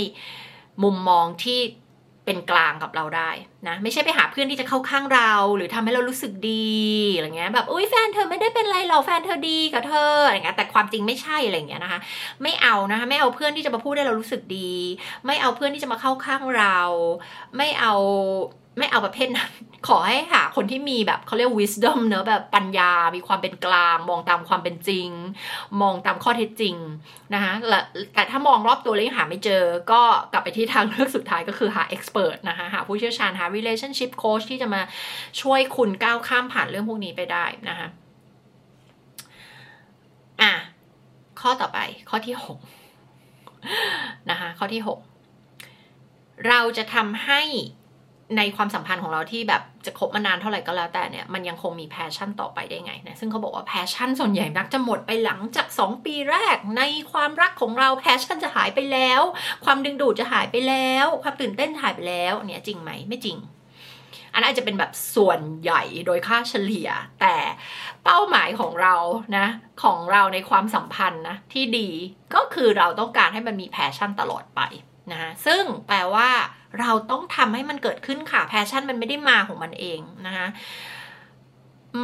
มุมมองที่ เป็นกลางกับเราได้นะไม่ใช่ไปหาเพื่อนที่จะเข้าข้างเรา หรือทำให้เรารู้สึกดีอะไรเงี้ยแบบอุ้ยแฟนเธอไม่ได้เป็นไรหรอกแฟนเธอดีกับเธออะไรเงี้ยแต่ความจริงไม่ใช่อะไรเงี้ยนะคะ ไม่เอานะคะไม่เอาเพื่อนที่จะมาพูดให้เรารู้สึกดี ไม่เอาเพื่อนที่จะมาเข้าข้างเรา ไม่เอา ไม่เอาประเภทนั้น ขอให้หาคนที่มีแบบเขาเรียก wisdom เนอะแบบปัญญา มีความเป็นกลาง มองตามความเป็นจริง มองตามข้อเท็จจริงนะคะแต่ถ้ามองรอบตัวแล้วยังหาไม่เจอ ก็กลับไปที่ทางเลือกสุดท้ายก็คือหา expert นะคะหาผู้เชี่ยวชาญหา relationship coach ที่จะมาช่วยคุณก้าวข้ามผ่านเรื่องพวกนี้ไปได้นะคะอะข้อต่อไปข้อที่หกนะคะข้อที่หกเราจะทำให้ ในความสัมพันธ์ของเราที่แบบจะคบมานานเท่าไหร่ก็แล้วแต่เนี่ยมันยังคงมี passion ต่อไปได้ไงนะซึ่งเขาบอกว่า passion ส่วนใหญ่มักจะหมดไปหลังจาก 2 ปีแรก ในความรักของเรา passion จะหายไปแล้ว ความดึงดูดจะหายไปแล้ว ความตื่นเต้นหายไปแล้วเนี่ยจริงไหมไม่จริง อันนั้นอาจจะเป็นแบบส่วนใหญ่โดยค่าเฉลี่ย แต่เป้าหมายของเรานะของเราในความสัมพันธ์นะที่ดีก็คือเราต้องการให้มันมี passion ตลอดไปนะซึ่งแปลว่า เราต้องทำให้มันเกิดขึ้นค่ะ passion มันไม่ได้มาของมันเองนะคะ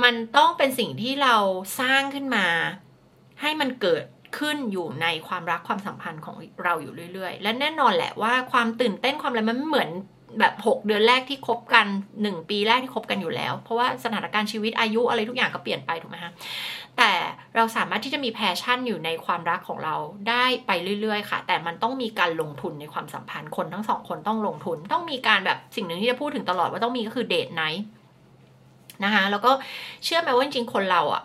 มันต้องเป็นสิ่งที่เราสร้างขึ้นมา ให้มันเกิดขึ้นอยู่ในความรักความสัมพันธ์ของเราอยู่เรื่อย ๆ และแน่นอนแหละว่าความตื่นเต้นความอะไรมันไม่เหมือน แบบ6เดือนแรกที่คบกัน1ปีแรกที่คบกันอยู่แล้ว เพราะว่าสถานการณ์ชีวิตอายุอะไรทุกอย่างก็เปลี่ยนไปถูกไหมคะแต่เราสามารถที่จะมี passion อยู่ในความรักของเราได้ไปเรื่อยๆ ค่ะ แต่มันต้องมีการลงทุนในความสัมพันธ์คนทั้งสองคนต้องลงทุน ต้องมีการแบบสิ่งหนึ่งที่จะพูดถึงตลอดว่าต้องมีก็คือ date night นะคะแล้วก็เชื่อไหมว่าจริงๆคนเราอะ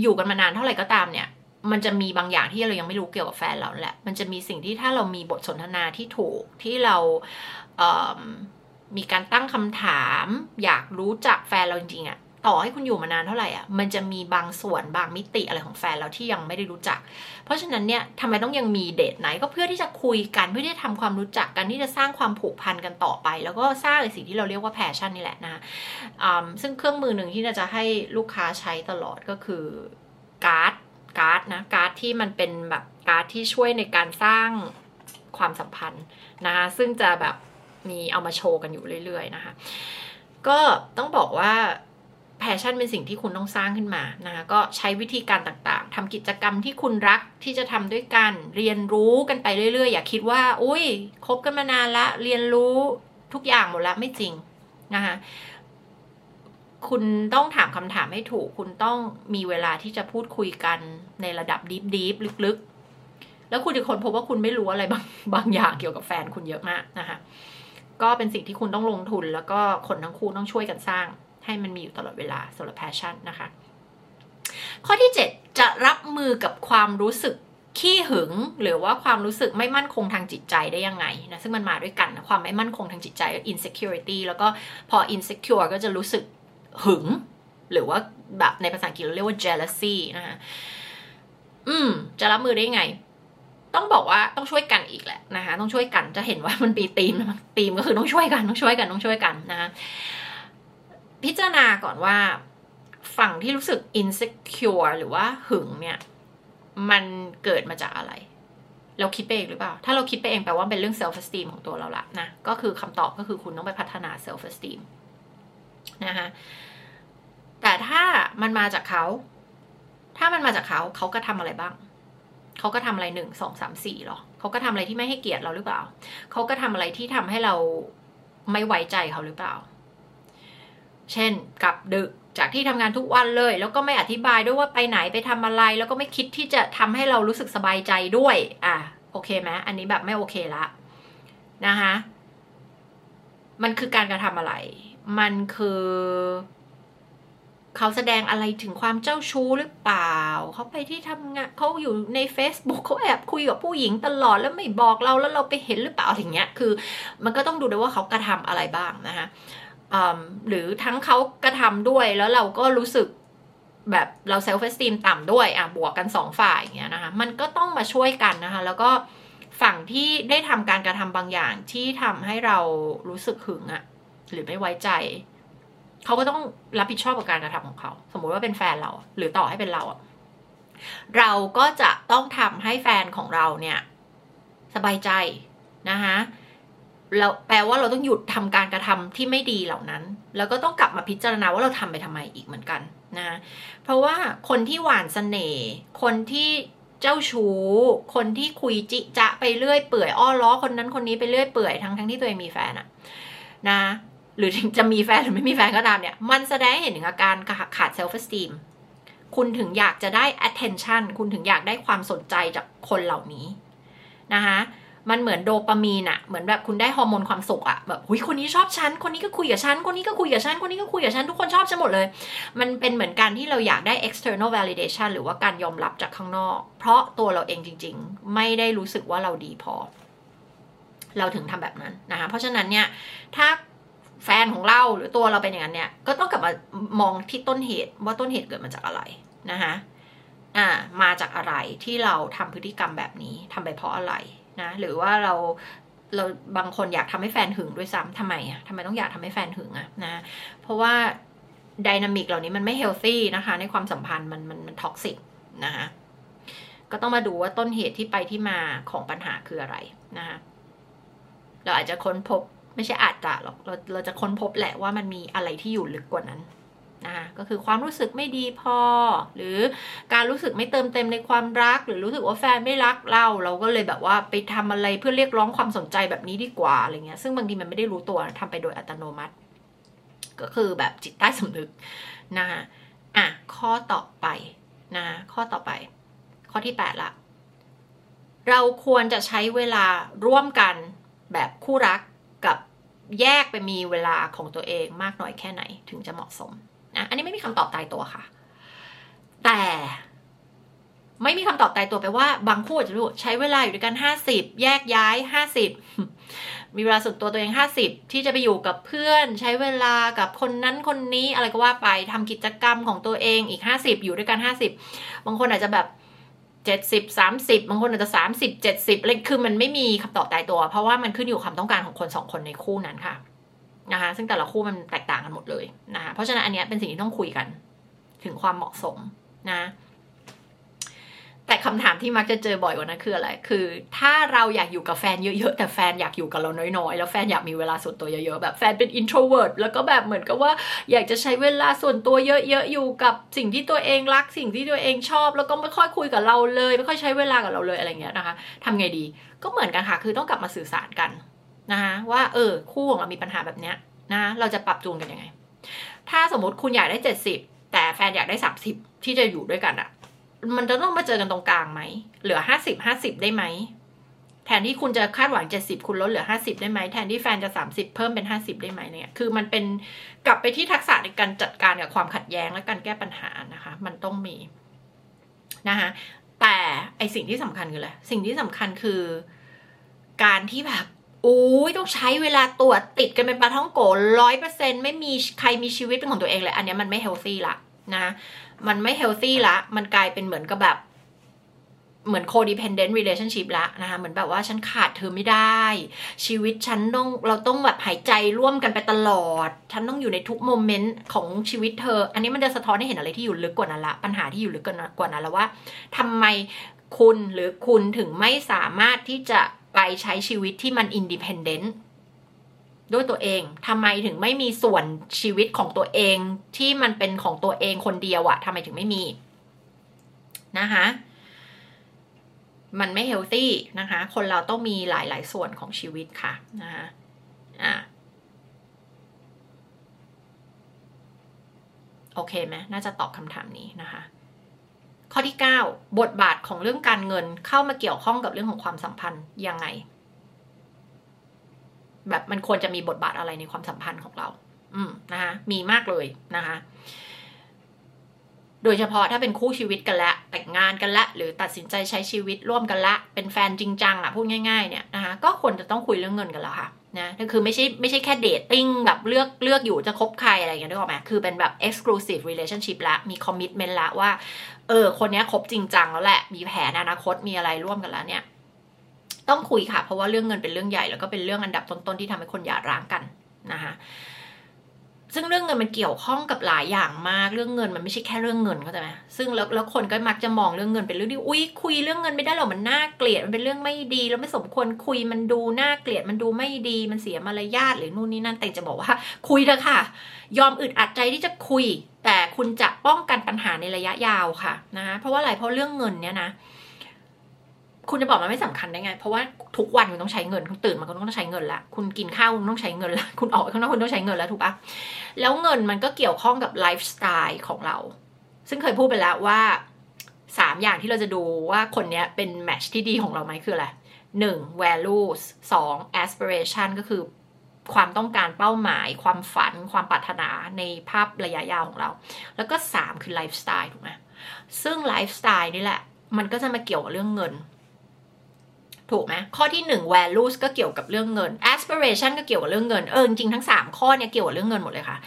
อยู่กันมานานเท่าไหร่ก็ตามเนี่ยมันจะมีบางอย่างที่เรายังไม่รู้เกี่ยวกับแฟนเราแหละ มันจะมีสิ่งที่ถ้าเรามีบทสนทนาที่ถูกที่เรา มีการตั้งคำถาม อยากรู้จักแฟนเราจริงๆอะต่อให้คุณอยู่มานานเท่าไหร่อะ มันจะมีบางส่วนบางมิติอะไรของแฟนเราที่ยังไม่ได้รู้จัก เพราะฉะนั้นเนี่ยทำไมต้องยังมี date night ก็เพื่อที่จะคุยกันเพื่อที่จะทำความรู้จักกันที่จะสร้างความผูกพันกันต่อไป แล้วก็สร้างสิ่งที่เราเรียกว่า passion นี่แหละนะซึ่งเครื่องมือหนึ่งที่จะให้ลูกค้าใช้ตลอดก็คือการ์ดการ์ดนะการ์ดที่มันเป็นแบบการ์ดที่ช่วยในการสร้างความสัมพันธ์นะคะซึ่งจะแบบ มีเอามาโชว์กันอยู่เรื่อยๆนะคะ ก็ต้องบอกว่า passion เป็นสิ่งที่คุณต้องสร้างขึ้นมานะคะก็ใช้วิธีการต่างๆทำกิจกรรมที่คุณรักที่จะทำด้วยกัน เรียนรู้กันไปเรื่อยๆ อย่าคิดว่า อุ้ยคบกันมานานละ เรียนรู้ทุกอย่างหมดแล้วไม่จริงนะคะคุณต้องถามคำถามให้ถูก คุณต้องมีเวลาที่จะพูดคุยกันในระดับ deep deepลึกๆ แล้วคุณจะคนพบว่าคุณไม่รู้อะไรบางบางอย่างเกี่ยวกับแฟนคุณเยอะมากนะคะ ก็เป็นสิ่งที่คุณต้องลงทุน แล้วก็คนทั้งคู่ต้องช่วยกันสร้าง ให้มันมีอยู่ตลอดเวลาสำหรับแพชชั่นนะคะ ข้อที่ 7 จะรับมือกับความรู้สึกขี้หึงหรือว่าความรู้สึกไม่มั่นคงทางจิตใจได้ยังไงนะซึ่งมันมาด้วยกันนะความไม่มั่นคงทางจิตใจ insecurity แล้วก็พอ insecure ก็จะรู้สึกหึง หรือว่าแบบในภาษาอังกฤษเราเรียกว่า jealousy นะคะอืม จะรับมือได้ยังไง ต้องบอกว่าต้องช่วยกันอีกแหละนะคะต้องช่วยกันจะเห็นว่ามันปีตีมตีมก็คือต้องช่วยกันต้องช่วยกันต้องช่วยกันนะคะพิจารณาก่อนว่าฝั่งที่รู้สึก insecure หรือว่าหึงเนี่ย มันเกิดมาจากอะไร เราคิดไปเองหรือเปล่า ถ้าเราคิดไปเองแปลว่าเป็นเรื่อง self esteem ของตัวเราละนะ ก็คือคำตอบก็คือคุณต้องไปพัฒนา self esteem นะคะแต่ถ้ามันมาจากเขา ถ้ามันมาจากเขาเขาก็ทำอะไรบ้าง เขาก็ทำอะไรหนึ่งสองสามสี่หรอเขาก็ทำอะไรที่ไม่ให้เกียรติเราหรือเปล่า เขาก็ทำอะไรที่ทำให้เราไม่ไว้ใจเขาหรือเปล่า เช่นกลับดึกจากที่ทำงานทุกวันเลย แล้วก็ไม่อธิบายด้วยว่าไปไหนไปทำอะไร แล้วก็ไม่คิดที่จะทำให้เรารู้สึกสบายใจด้วย อะโอเคไหมอันนี้แบบไม่โอเคละนะคะมันคือการกระทำอะไร มันคือ เขาแสดงอะไรถึงความเจ้าชู้หรือเปล่า เขาไปที่ทำงานเขาอยู่ใน Facebook เขาแอบคุยกับผู้หญิงตลอดแล้วไม่บอกเราแล้วเราไปเห็นหรือเปล่าอะไรเงี้ยคือ มันก็ต้องดูด้วยว่าเขากระทำอะไรบ้างนะคะหรือทั้งเขากระทำด้วยแล้วเราก็รู้สึกแบบเราเซลฟ์เฟสตีมต่ำด้วยอะบวกกันสองฝ่ายอย่างเงี้ยนะคะมันก็ต้องมาช่วยกันนะคะ แล้วก็ฝั่งที่ได้ทำการกระทำบางอย่างที่ทำให้เรารู้สึกหึงอะหรือไม่ไว้ใจ เขาก็ต้องรับผิดชอบกับการกระทำของเขา สมมุติว่าเป็นแฟนเรา หรือต่อให้เป็นเราอะเราก็จะต้องทำให้แฟนของเราเนี่ย สบายใจนะคะเราแปลว่าเราต้องหยุดทำการกระทำที่ไม่ดีเหล่านั้น แล้วก็ต้องกลับมาพิจารณาว่าเราทำไปทำไมอีกเหมือนกันนะเพราะว่าคนที่หวานเสน่ห์คนที่เจ้าชู้ คนที่คุยจิจะไปเรื่อยเปื่อยอ้อล้อคนนั้นคนนี้ไปเรื่อยเปื่อยทั้งทั้งที่ตัวเองมีแฟนอะนะ หรือจะมีแฟนหรือไม่มีแฟนก็ตามเนี่ย มันแสดงให้เห็นถึงอาการขาด self-esteem คุณถึงอยากจะได้ attention คุณถึงอยากได้ความสนใจจากคนเหล่านี้นะคะมันเหมือนโดปามีนอะเหมือนแบบคุณได้ฮอร์โมนความสุขอะแบบหุยคนนี้ชอบฉัน คนนี้ก็คุยกับฉัน คนนี้ก็คุยกับฉัน คนนี้ก็คุยกับฉัน ทุกคนชอบฉันหมดเลย มันเป็นเหมือนการที่เราอยากได้ external validation หรือว่าการยอมรับจากข้างนอก เพราะตัวเราเองจริง ๆ ไม่ได้รู้สึกว่าเราดีพอ เราถึงทำแบบนั้นนะคะ เพราะฉะนั้นเนี่ย ถ้า แฟนของเราหรือตัวเราเป็นอย่างนั้นเนี่ยก็ต้องกลับมามองที่ต้นเหตุว่าต้นเหตุเกิดมาจากอะไรนะคะอ่ามาจากอะไรที่เราทำพฤติกรรมแบบนี้ทำไปเพราะอะไรนะหรือว่าเราเราบางคนอยากทำให้แฟนหึงด้วยซ้ำทำไมอะทำไมต้องอยากทำให้แฟนหึงอะนะเพราะว่า dynamic เหล่านี้มันไม่ healthy นะคะ ในความสัมพันธ์มันมันมัน toxic นะคะก็ต้องมาดูว่าต้นเหตุที่ไปที่มาของปัญหาคืออะไรนะคะเราอาจจะค้นพบ ไม่ใช่อาจจะหรอกเราเราจะค้นพบแหละว่ามันมีอะไรที่อยู่ลึกกว่านั้นนะคะก็คือความรู้สึกไม่ดีพอ หรือการรู้สึกไม่เติมเต็มในความรัก หรือรู้สึกว่าแฟนไม่รักเรา เราก็เลยแบบว่าไปทำอะไรเพื่อเรียกร้องความสนใจแบบนี้ดีกว่าอะไรเงี้ยซึ่งบางทีมันไม่ได้รู้ตัวทำไปโดยอัตโนมัติ ก็คือแบบจิตใต้สำนึกนะคะอะข้อต่อไปนะข้อต่อไป ข้อที่แปดละ เราควรจะใช้เวลาร่วมกันแบบคู่รักกับ แยกไปมีเวลาของตัวเองมากน้อยแค่ไหนถึงจะเหมาะสมนะอันนี้ไม่มีคำตอบตายตัวค่ะ แต่ไม่มีคำตอบตายตัวไปว่า บางคู่จะรู้ใช้เวลาอยู่ด้วยกันห้าสิบแยกย้ายห้าสิบมีเวลาส่วนตัวตัวเองห้าสิบที่จะไปอยู่กับเพื่อน ใช้เวลากับคนนั้นคนนี้อะไรก็ว่าไปทำกิจกรรมของตัวเองอีกห้าสิบอยู่ด้วยกันห้าสิบบางคนอาจจะแบบ เจ็ดสิบสามสิบบางคนอาจจะสามสิบเจ็ดสิบอะไรคือมันไม่มีคำตอบตายตัว เพราะว่ามันขึ้นอยู่ความต้องการของคนสองคนในคู่นั้นค่ะนะคะซึ่งแต่ละคู่มันแตกต่างกันหมดเลยนะคะเพราะฉะนั้นอันนี้เป็นสิ่งที่ต้องคุยกัน ถึงความเหมาะสมนะ แต่คำถามที่มักจะเจอบ่อยกว่านั้นคืออะไร คือ ถ้าเราอยากอยู่กับแฟนเยอะๆ แต่แฟนอยากอยู่กับเราน้อยๆ แล้วแฟนอยากมีเวลาส่วนตัวเยอะๆ แบบแฟนเป็น introvert แล้วก็แบบเหมือนกับว่าอยากจะใช้เวลาส่วนตัวเยอะๆ อยู่กับสิ่งที่ตัวเองรัก สิ่งที่ตัวเองชอบ แล้วก็ไม่ค่อยคุยกับเราเลย ไม่ค่อยใช้เวลากับเราเลยอะไรเงี้ยนะคะทำไงดี ก็เหมือนกันค่ะ คือต้องกลับมาสื่อสารกันนะคะว่าเออคู่ของเรามีปัญหาแบบเนี้ยนะเราจะปรับจูนกันยังไง ถ้าสมมติคุณอยากได้เจ็ดสิบแต่แฟนอยากได้สามสิบที่จะอยู่ด้วยกันอะ มันจะต้องมาเจอกันตรงกลางไหม เหลือห้าสิบห้าสิบได้ไหม แทนที่คุณจะคาดหวังเจ็ดสิบคุณลดเหลือห้าสิบได้ไหม แทนที่แฟนจะสามสิบเพิ่มเป็นห้าสิบได้ไหมเนี่ย คือมันเป็นกลับไปที่ทักษะในการจัดการกับความขัดแย้งและการแก้ปัญหานะคะ มันต้องมีนะคะแต่ไอสิ่งที่สำคัญคืออะไร สิ่งที่สำคัญคือ การที่แบบโอ้ยต้องใช้เวลาตรวจติดกันเป็นปลาท้องโกร้อยเปอร์เซ็นไม่มีใครมีชีวิตเป็นของตัวเองเลย อันนี้มันไม่เฮลซี่ละนะ มันไม่เฮลซี่ละ มันกลายเป็นเหมือนกับแบบ เหมือน codependent relationship ละนะคะ เหมือนแบบว่าฉันขาดเธอไม่ได้ ชีวิตฉันต้องเราต้องแบบหายใจร่วมกันไปตลอด ฉันต้องอยู่ในทุกโมเมนต์ของชีวิตเธอ อันนี้มันจะสะท้อนให้เห็นอะไรที่อยู่ลึกกว่านั้นละ ปัญหาที่อยู่ลึกกว่านั้นแล้วว่าทำไมคุณหรือคุณถึงไม่สามารถที่จะไปใช้ชีวิตที่มัน independent ด้วยตัวเอง ทำไมถึงไม่มีส่วนชีวิตของตัวเองที่มันเป็นของตัวเองคนเดียวอะทำไมถึงไม่มีนะคะมันไม่ healthy นะคะ คนเราต้องมีหลาย ๆ ส่วนของชีวิตค่ะนะคะอ่าโอเคไหมน่าจะตอบคำถามนี้นะคะ ข้อที่ 9 บทบาทของเรื่องการเงินเข้ามาเกี่ยวข้องกับเรื่องของความสัมพันธ์ยังไง แบบมันควรจะมีบทบาทอะไรในความสัมพันธ์ของเรา อืมนะคะมีมากเลยนะคะ โดยเฉพาะถ้าเป็นคู่ชีวิตกันละแต่งงานกันละ หรือตัดสินใจใช้ชีวิตร่วมกันละ เป็นแฟนจริงจังอะพูดง่ายๆเนี่ยนะคะก็ควรจะต้องคุยเรื่องเงินกันแล้วค่ะนะก็คือไม่ใช่ไม่ใช่แค่เดทติ้งแบบเลือกเลือกอยู่จะคบใครอะไรอย่างเงี้ยนึกออกไหมคือเป็นแบบ exclusive relationship ละ มี commitment ละว่า เออ คนนี้คบจริงจังแล้วแหละ มีแผนอนาคตมีอะไรร่วมกันแล้วเนี่ย ต้องคุยค่ะ เพราะว่าเรื่องเงินเป็นเรื่องใหญ่แล้วก็เป็นเรื่องอันดับต้นๆที่ทำให้คนหย่าร้างกันนะคะซึ่งเรื่องเงินมันเกี่ยวข้องกับหลายอย่างมากเรื่องเงินมันไม่ใช่แค่เรื่องเงินเข้าใจไหมซึ่งแล้วแล้วคนก็มักจะมองเรื่องเงินเป็นเรื่องที่อุ้ยคุยเรื่องเงินไม่ได้หรอกมันน่าเกลียดมันเป็นเรื่องไม่ดีแล้วไม่สมควรคุยมันดูน่าเกลียดมันดูไม่ดีมันเสียมารยาทหรือนู่นนี่นั่นแต่จะบอกว่า คุยเถอะค่ะ ยอมอึดอัดใจที่จะคุย แต่คุณจะป้องกันปัญหาในระยะยาวค่ะนะคะเพราะว่าอะไรเพราะเรื่องเงินเนี่ยนะ คุณจะบอกมันไม่สำคัญได้ไง เพราะว่าทุกวันคุณต้องใช้เงิน คุณตื่นมาคุณต้องใช้เงินละ คุณกินข้าวคุณต้องใช้เงินละ คุณออกข้างนอกคุณต้องใช้เงินแล้วถูกปะแล้วเงินมันก็เกี่ยวข้องกับไลฟ์สไตล์ของเรา ซึ่งเคยพูดไปแล้วว่าสามอย่างที่เราจะดูว่าคนนี้เป็นแมทช์ที่ดีของเราไหมคืออะไรหนึ่ง values สอง aspiration ก็คือความต้องการเป้าหมาย ความฝัน ความปรารถนาในภาพระยะยาวของเรา แล้วก็สามคือไลฟ์สไตล์ถูกไหมซึ่งไลฟ์สไตล์นี่แหละ มันก็จะมาเกี่ยวกับเรื่องเงิน ถูกไหมข้อที่ 1 values ก็เกี่ยวกับเรื่องเงิน aspiration ก็เกี่ยวกับเรื่องเงินเออจริงทั้ง 3 ข้อเนี่ยเกี่ยวกับเรื่องเงินหมดเลยค่ะ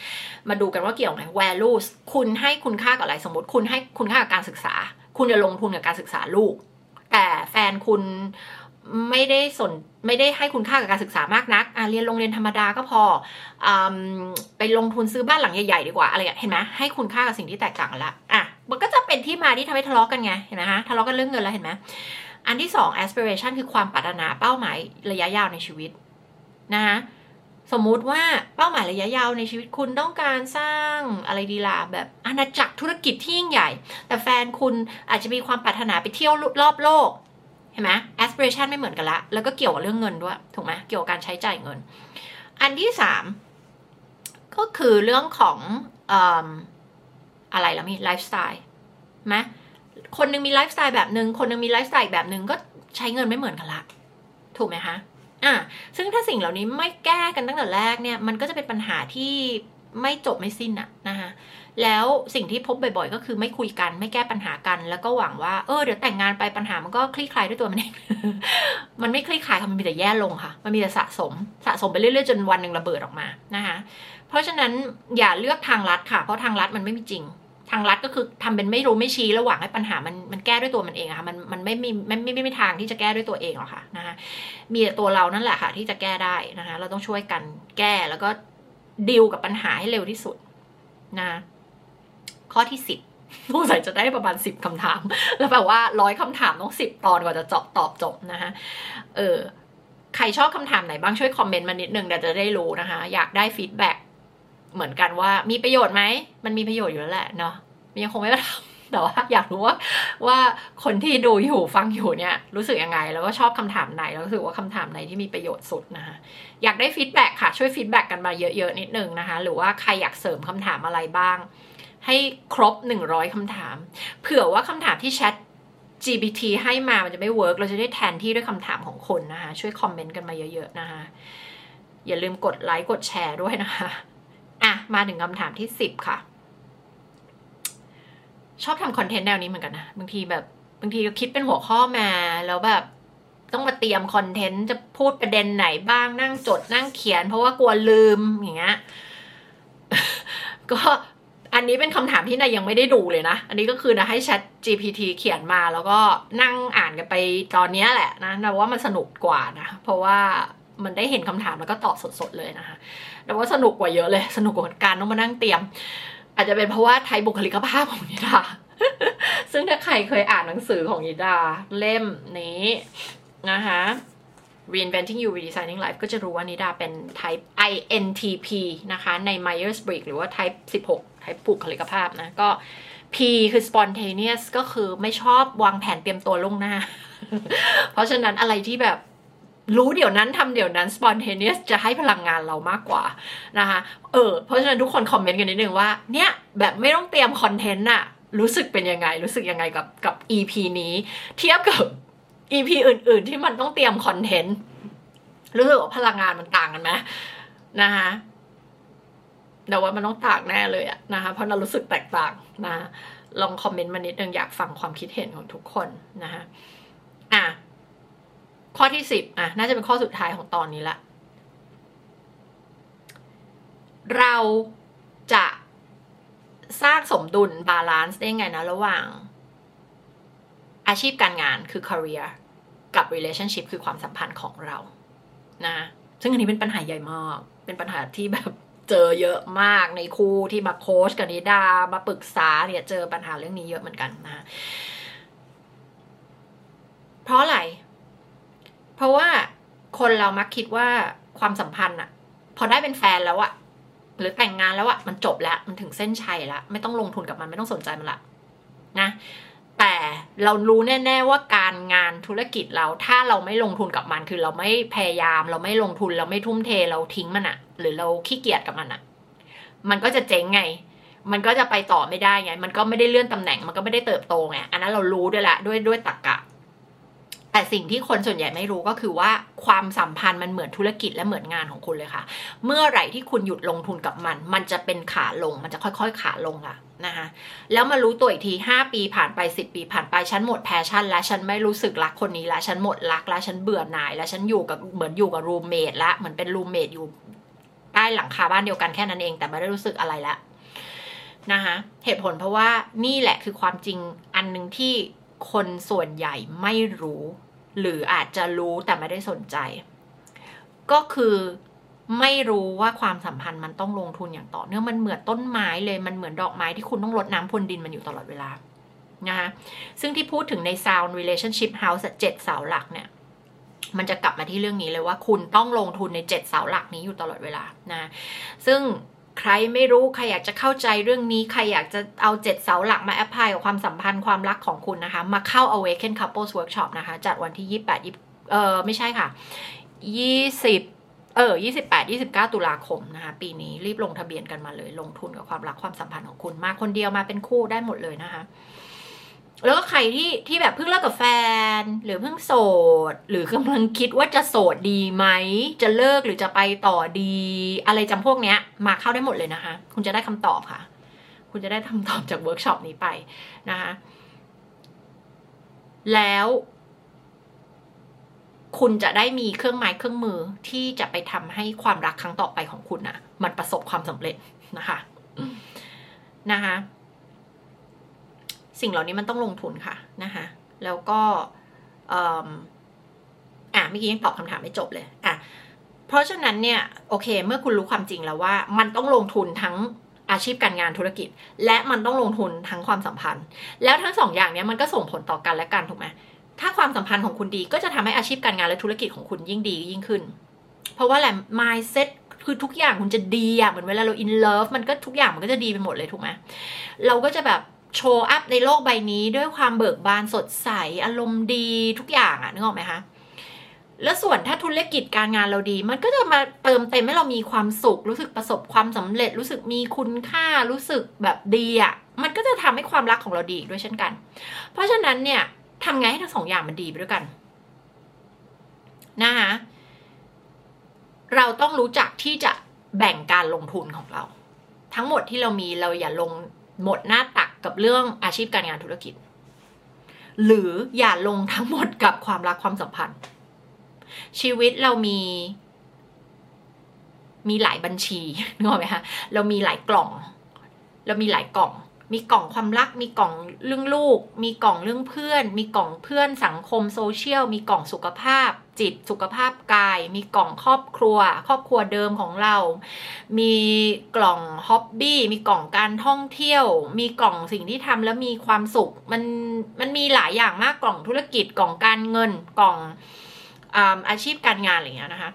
มาดูกันว่าเกี่ยวไหม values คุณให้คุณค่ากับอะไรสมมติ คุณให้คุณค่ากับการศึกษา คุณจะลงทุนกับการศึกษาลูก แต่แฟนคุณไม่ได้สนไม่ได้ให้คุณค่ากับการศึกษามากนักอะเรียนโรงเรียนธรรมดาก็พออไปลงทุนซื้อบ้านหลังใหญ่ๆดีกว่าอะไรเงี้ยเห็นไหมให้คุณค่ากับสิ่งที่แตกต่างละอะมันก็จะเป็นที่มาที่ทำให้ทะเลาะกันไงเห็นไหมฮะทะเลาะกันเรื่องเงินแล้วเห็นไหม อันที่สอง aspiration คือความปรารถนาเป้าหมายระยะยาวในชีวิตนะคะสมมุติว่าเป้าหมายระยะยาวในชีวิตคุณต้องการสร้างอะไรดีล่ะแบบอาณาจักรธุรกิจที่ยิ่งใหญ่ แต่แฟนคุณอาจจะมีความปรารถนาไปเที่ยวรอบโลกเห็นไหม aspiration ไม่เหมือนกันละ แล้วก็เกี่ยวกับเรื่องเงินด้วย ถูกไหมเกี่ยวกับการใช้จ่ายเงิน อันที่สามก็คือเรื่องของอะไรล่ะมีไลฟ์สไตล์ไหม คนนึงมีไลฟ์สไตล์แบบหนึ่งคนนึงมีไลฟ์สไตล์แบบหนึ่งก็ใช้เงินไม่เหมือนกันละถูกไหมคะอะซึ่งถ้าสิ่งเหล่านี้ไม่แก้กันตั้งแต่แรกเนี่ย มันก็จะเป็นปัญหาที่ไม่จบไม่สิ้นอะนะคะแล้วสิ่งที่พบบ่อยๆ ก็คือไม่คุยกันไม่แก้ปัญหากัน แล้วก็หวังว่าเออเดี๋ยวแต่งงานไปปัญหามันก็คลี่คลายด้วยตัวมันเองมันไม่คลี่คลายค่ะมันมีแต่แย่ลงค่ะ มันมีแต่สะสมสะสมไปเรื่อยๆจนวันหนึ่งระเบิดออกมานะคะเพราะฉะนั้นอย่าเลือกทางลัดค่ะ เพราะทางลัดมันไม่มีจริง ทางรัฐก็คือทำเป็นไม่รู้ไม่ชี้ระหว่างให้ปัญหามันมันแก้ด้วยตัวมันเองอะค่ะมันมันไม่มีไม่ไม่ไม่มีทางที่จะแก้ด้วยตัวเองหรอกค่ะนะคะมีแต่ตัวเรานั่นแหละค่ะ ที่จะแก้ได้นะคะเราต้องช่วยกันแก้แล้วก็ดิวกับปัญหาให้เร็วที่สุดนะข้อที่สิบสงสัยจะได้ประมาณสิบคำถาม แล้วแปลว่าร้อยคำถามต้องสิบตอนกว่าจะจบตอบจบนะคะเออใครชอบคำถามไหนบ้างช่วยคอมเมนต์มานิดนึงเดี๋ยวจะได้รู้นะคะ อยากได้ feedback เหมือนกันว่ามีประโยชน์ไหม มันมีประโยชน์อยู่แล้วแหละเนาะไม่งั้นคงไม่ได้ทำแต่ว่าอยากรู้ว่าว่าคนที่ดูอยู่ฟังอยู่เนี่ยรู้สึกยังไง แล้วก็ชอบคำถามไหนแล้วรู้สึกว่าคำถามไหนที่มีประโยชน์สุดนะคะอยากได้ feedback ค่ะ ช่วย feedback กันมาเยอะๆนิดนึงนะคะ หรือว่าใครอยากเสริมคำถามอะไรบ้าง ให้ครบ 100คำถาม เผื่อว่าคำถามที่ ChatGPT ให้มามันจะไม่ work เราจะได้แทนที่ด้วยคำถามของคนนะคะ ช่วยคอมเมนต์กันมาเยอะๆนะคะ อย่าลืมกดไลค์กดแชร์ด้วยนะคะ อะ มาถึงคำถามที่สิบค่ะ ชอบทำคอนเทนต์แนวนี้เหมือนกันนะ บางทีแบบ บางทีก็คิดเป็นหัวข้อมาแล้วแบบต้องมาเตรียมคอนเทนต์จะพูดประเด็นไหนบ้างนั่งจดนั่งเขียน เพราะว่ากลัวลืมอย่างเงี้ยก็อันนี้เป็นคำถามที่นายยังไม่ได้ดูเลยนะ อันนี้ก็คือนะให้ Chat GPT เขียนมาแล้วก็นั่งอ่านกันไปตอนนี้แหละนะนะว่ามันสนุกกว่านะ เพราะว่า มันได้เห็นคำถามแล้วก็ตอบสดๆเลยนะคะแต่ว่าสนุกกว่าเยอะเลย สนุกกว่าการต้องมานั่งเตรียม อาจจะเป็นเพราะว่าไทยบุคลิกภาพของนิดาซึ่งถ้าใครเคยอ่านหนังสือของนิดาเล่มนี้นะคะ Reinventing You Redesigning Life ก็จะรู้ว่านิดาเป็น type INTP นะคะใน Myers-Briggs หรือว่า type 16 type บุคลิกภาพนะก็ P คือ spontaneous ก็คือไม่ชอบวางแผนเตรียมตัวล่วงหน้า เพราะฉะนั้นอะไรที่แบบ รู้เดี๋ยวนั้นทำเดี๋ยวนั้น spontaneous จะให้พลังงานเรามากกว่านะคะเออเพราะฉะนั้นทุกคนคอมเมนต์กันนิดนึงว่าเนี่ยแบบไม่ต้องเตรียมคอนเทนต์อะรู้สึกเป็นยังไง รู้สึกยังไงกับกับ EP นี้ เทียบกับ EP อื่น ๆ ที่มันต้องเตรียมคอนเทนต์รู้สึกว่าพลังงานมันต่างกันไหมนะคะแต่ว่ามันต้องต่างแน่เลยอะนะคะเพราะเรารู้สึกแตกต่างนะลองคอมเมนต์มานิดนึงอยากฟังความคิดเห็นของทุกคนนะคะอะ ข้อที่สิบอะน่าจะเป็นข้อสุดท้ายของตอนนี้ละ เราจะสร้างสมดุล balance ได้ไงนะ ระหว่าง อาชีพการงานคือ career กับ relationship คือความสัมพันธ์ของเรา นะ ซึ่งอันนี้เป็นปัญหาใหญ่มาก เป็นปัญหาที่แบบเจอเยอะมากในคู่ที่มาโค้ชกับนิดา มาปรึกษาเนี่ยเจอปัญหาเรื่องนี้เยอะเหมือนกันนะ เพราะอะไร เพราะว่าคนเรามักคิดว่าความสัมพันธ์อะพอได้เป็นแฟนแล้วอะหรือแต่งงานแล้วอะมันจบแล้วมันถึงเส้นชัยแล้วไม่ต้องลงทุนกับมันไม่ต้องสนใจมันละนะ แต่เรารู้แน่ ๆว่าการงานธุรกิจเราถ้าเราไม่ลงทุนกับมันคือเราไม่พยายาม เราไม่ลงทุนเราไม่ทุ่มเทเราทิ้งมันอะหรือเราขี้เกียจกับมันอะมันก็จะเจ๊งไง มันก็จะไปต่อไม่ได้ไง มันก็ไม่ได้เลื่อนตำแหน่ง มันก็ไม่ได้เติบโตไง อันนั้นเรารู้ด้วยแหละด้วยด้วยตรรกกะ แต่สิ่งที่คนส่วนใหญ่ไม่รู้ก็คือว่าความสัมพันธ์มันเหมือนธุรกิจและเหมือนงานของคุณเลยค่ะ เมื่อไหร่ที่คุณหยุดลงทุนกับมัน มันจะเป็นขาลง มันจะค่อยๆ ขาลงอะนะคะแล้วมารู้ตัวอีกทีห้าปีผ่านไปสิบปีผ่านไปฉันหมด passion แล้วฉันไม่รู้สึกรักคนนี้แล้วฉันหมดรักแล้วฉันเบื่อหน่ายแล้วฉันอยู่กับเหมือนอยู่กับ roommate ละเหมือนเป็น roommate อยู่ใต้หลังคาบ้านเดียวกันแค่นั้นเอง แต่ไม่ได้รู้สึกอะไรละนะคะเหตุผลเพราะว่านี่แหละคือความจริงอันหนึ่งที่ คนส่วนใหญ่ไม่รู้ หรืออาจจะรู้แต่ไม่ได้สนใจ ก็คือไม่รู้ว่าความสัมพันธ์มันต้องลงทุนอย่างต่อเนื่องมันเหมือนต้นไม้เลยมันเหมือนดอกไม้ที่คุณต้องรดน้ำพรวนดินมันอยู่ตลอดเวลานะคะซึ่งที่พูดถึงใน Sound Relationship House เจ็ดเสาหลักเนี่ย มันจะกลับมาที่เรื่องนี้เลยว่าคุณต้องลงทุนในเจ็ดเสาหลักนี้อยู่ตลอดเวลานะ ซึ่ง ใครไม่รู้ใครอยากจะเข้าใจเรื่องนี้ใครอยากจะเอาเจ็ดเสาหลักมาแอพพลายกับความสัมพันธ์ความรักของคุณนะคะ มาเข้า Awaken Couples Workshop นะคะ จัดวันที่ยี่แปดเออไม่ใช่ค่ะยี่สิบเออยี่สิบแปดยี่สิบเก้าตุลาคมนะคะ ปีนี้รีบลงทะเบียนกันมาเลย ลงทุนกับความรักความสัมพันธ์ของคุณ มาคนเดียวมาเป็นคู่ได้หมดเลยนะคะ แล้วก็ใครที่ที่แบบเพิ่งเลิกกับแฟน หรือเพิ่งโสด หรือกำลังคิดว่าจะโสดดีไหม จะเลิกหรือจะไปต่อดี อะไรจำพวกเนี้ย มาเข้าได้หมดเลยนะคะ คุณจะได้คำตอบค่ะ คุณจะได้คำตอบจากเวิร์กช็อปนี้ไปนะคะ แล้ว คุณจะได้มีเครื่องไม้เครื่องมือที่จะไปทำให้ความรักครั้งต่อไปของคุณนะมันประสบความสำเร็จนะคะ นะคะ สิ่งเหล่านี้มันต้องลงทุนค่ะนะคะแล้วก็อ่าเมื่อกี้ยังตอบคำถามไม่จบเลยอะเพราะฉะนั้นเนี่ยโอเค เมื่อคุณรู้ความจริงแล้วว่า มันต้องลงทุนทั้งอาชีพการงานธุรกิจ และมันต้องลงทุนทั้งความสัมพันธ์ แล้วทั้งสองอย่างเนี้ยมันก็ส่งผลต่อกันและกันถูกไหมถ้าความสัมพันธ์ของคุณดีก็จะทำให้อาชีพการงานและธุรกิจของคุณยิ่งดียิ่งขึ้น เพราะว่าแหละ mindset คือทุกอย่างคุณจะดีอะเหมือนเวลาเรา in love มันก็ทุกอย่างมันก็จะดีไปหมดเลยถูกไหมเราก็จะแบบ โชว์อัพในโลกใบนี้ด้วยความเบิกบานสดใส อารมณ์ดีทุกอย่างอะนึกออกไหมคะ แล้วส่วนถ้าธุรกิจการงานเราดี มันก็จะมาเติมเต็มให้เรามีความสุข รู้สึกประสบความสำเร็จ รู้สึกมีคุณค่ารู้สึกแบบดีอะมันก็จะทำให้ความรักของเราดีด้วยเช่นกัน เพราะฉะนั้นเนี่ยทำไงให้ทั้งสองอย่างมันดีไปด้วยกันนะคะเราต้องรู้จักที่จะแบ่งการลงทุนของเรา ทั้งหมดที่เรามีเราอย่าลงหมดหน้าตัก กับเรื่องอาชีพการงานธุรกิจ หรืออย่าลงทั้งหมดกับความรักความสัมพันธ์ ชีวิตเรามี มีหลายบัญชีนึกออกไหมคะเรามีหลายกล่อง เรามีหลายกล่อง มีกล่องความรัก มีกล่องเรื่องลูก มีกล่องเรื่องเพื่อน มีกล่องเพื่อนสังคมโซเชียล มีกล่องสุขภาพ จิตสุขภาพกาย มีกล่องครอบครัว ครอบครัวเดิมของเรา มีกล่องฮ็อบบี้ มีกล่องการท่องเที่ยว มีกล่องสิ่งที่ทำแล้วมีความสุข มัน มันมีหลายอย่างมากกล่องธุรกิจ กล่องการเงิน กล่องอาชีพการงานอะไรอย่างเงี้ยนะคะ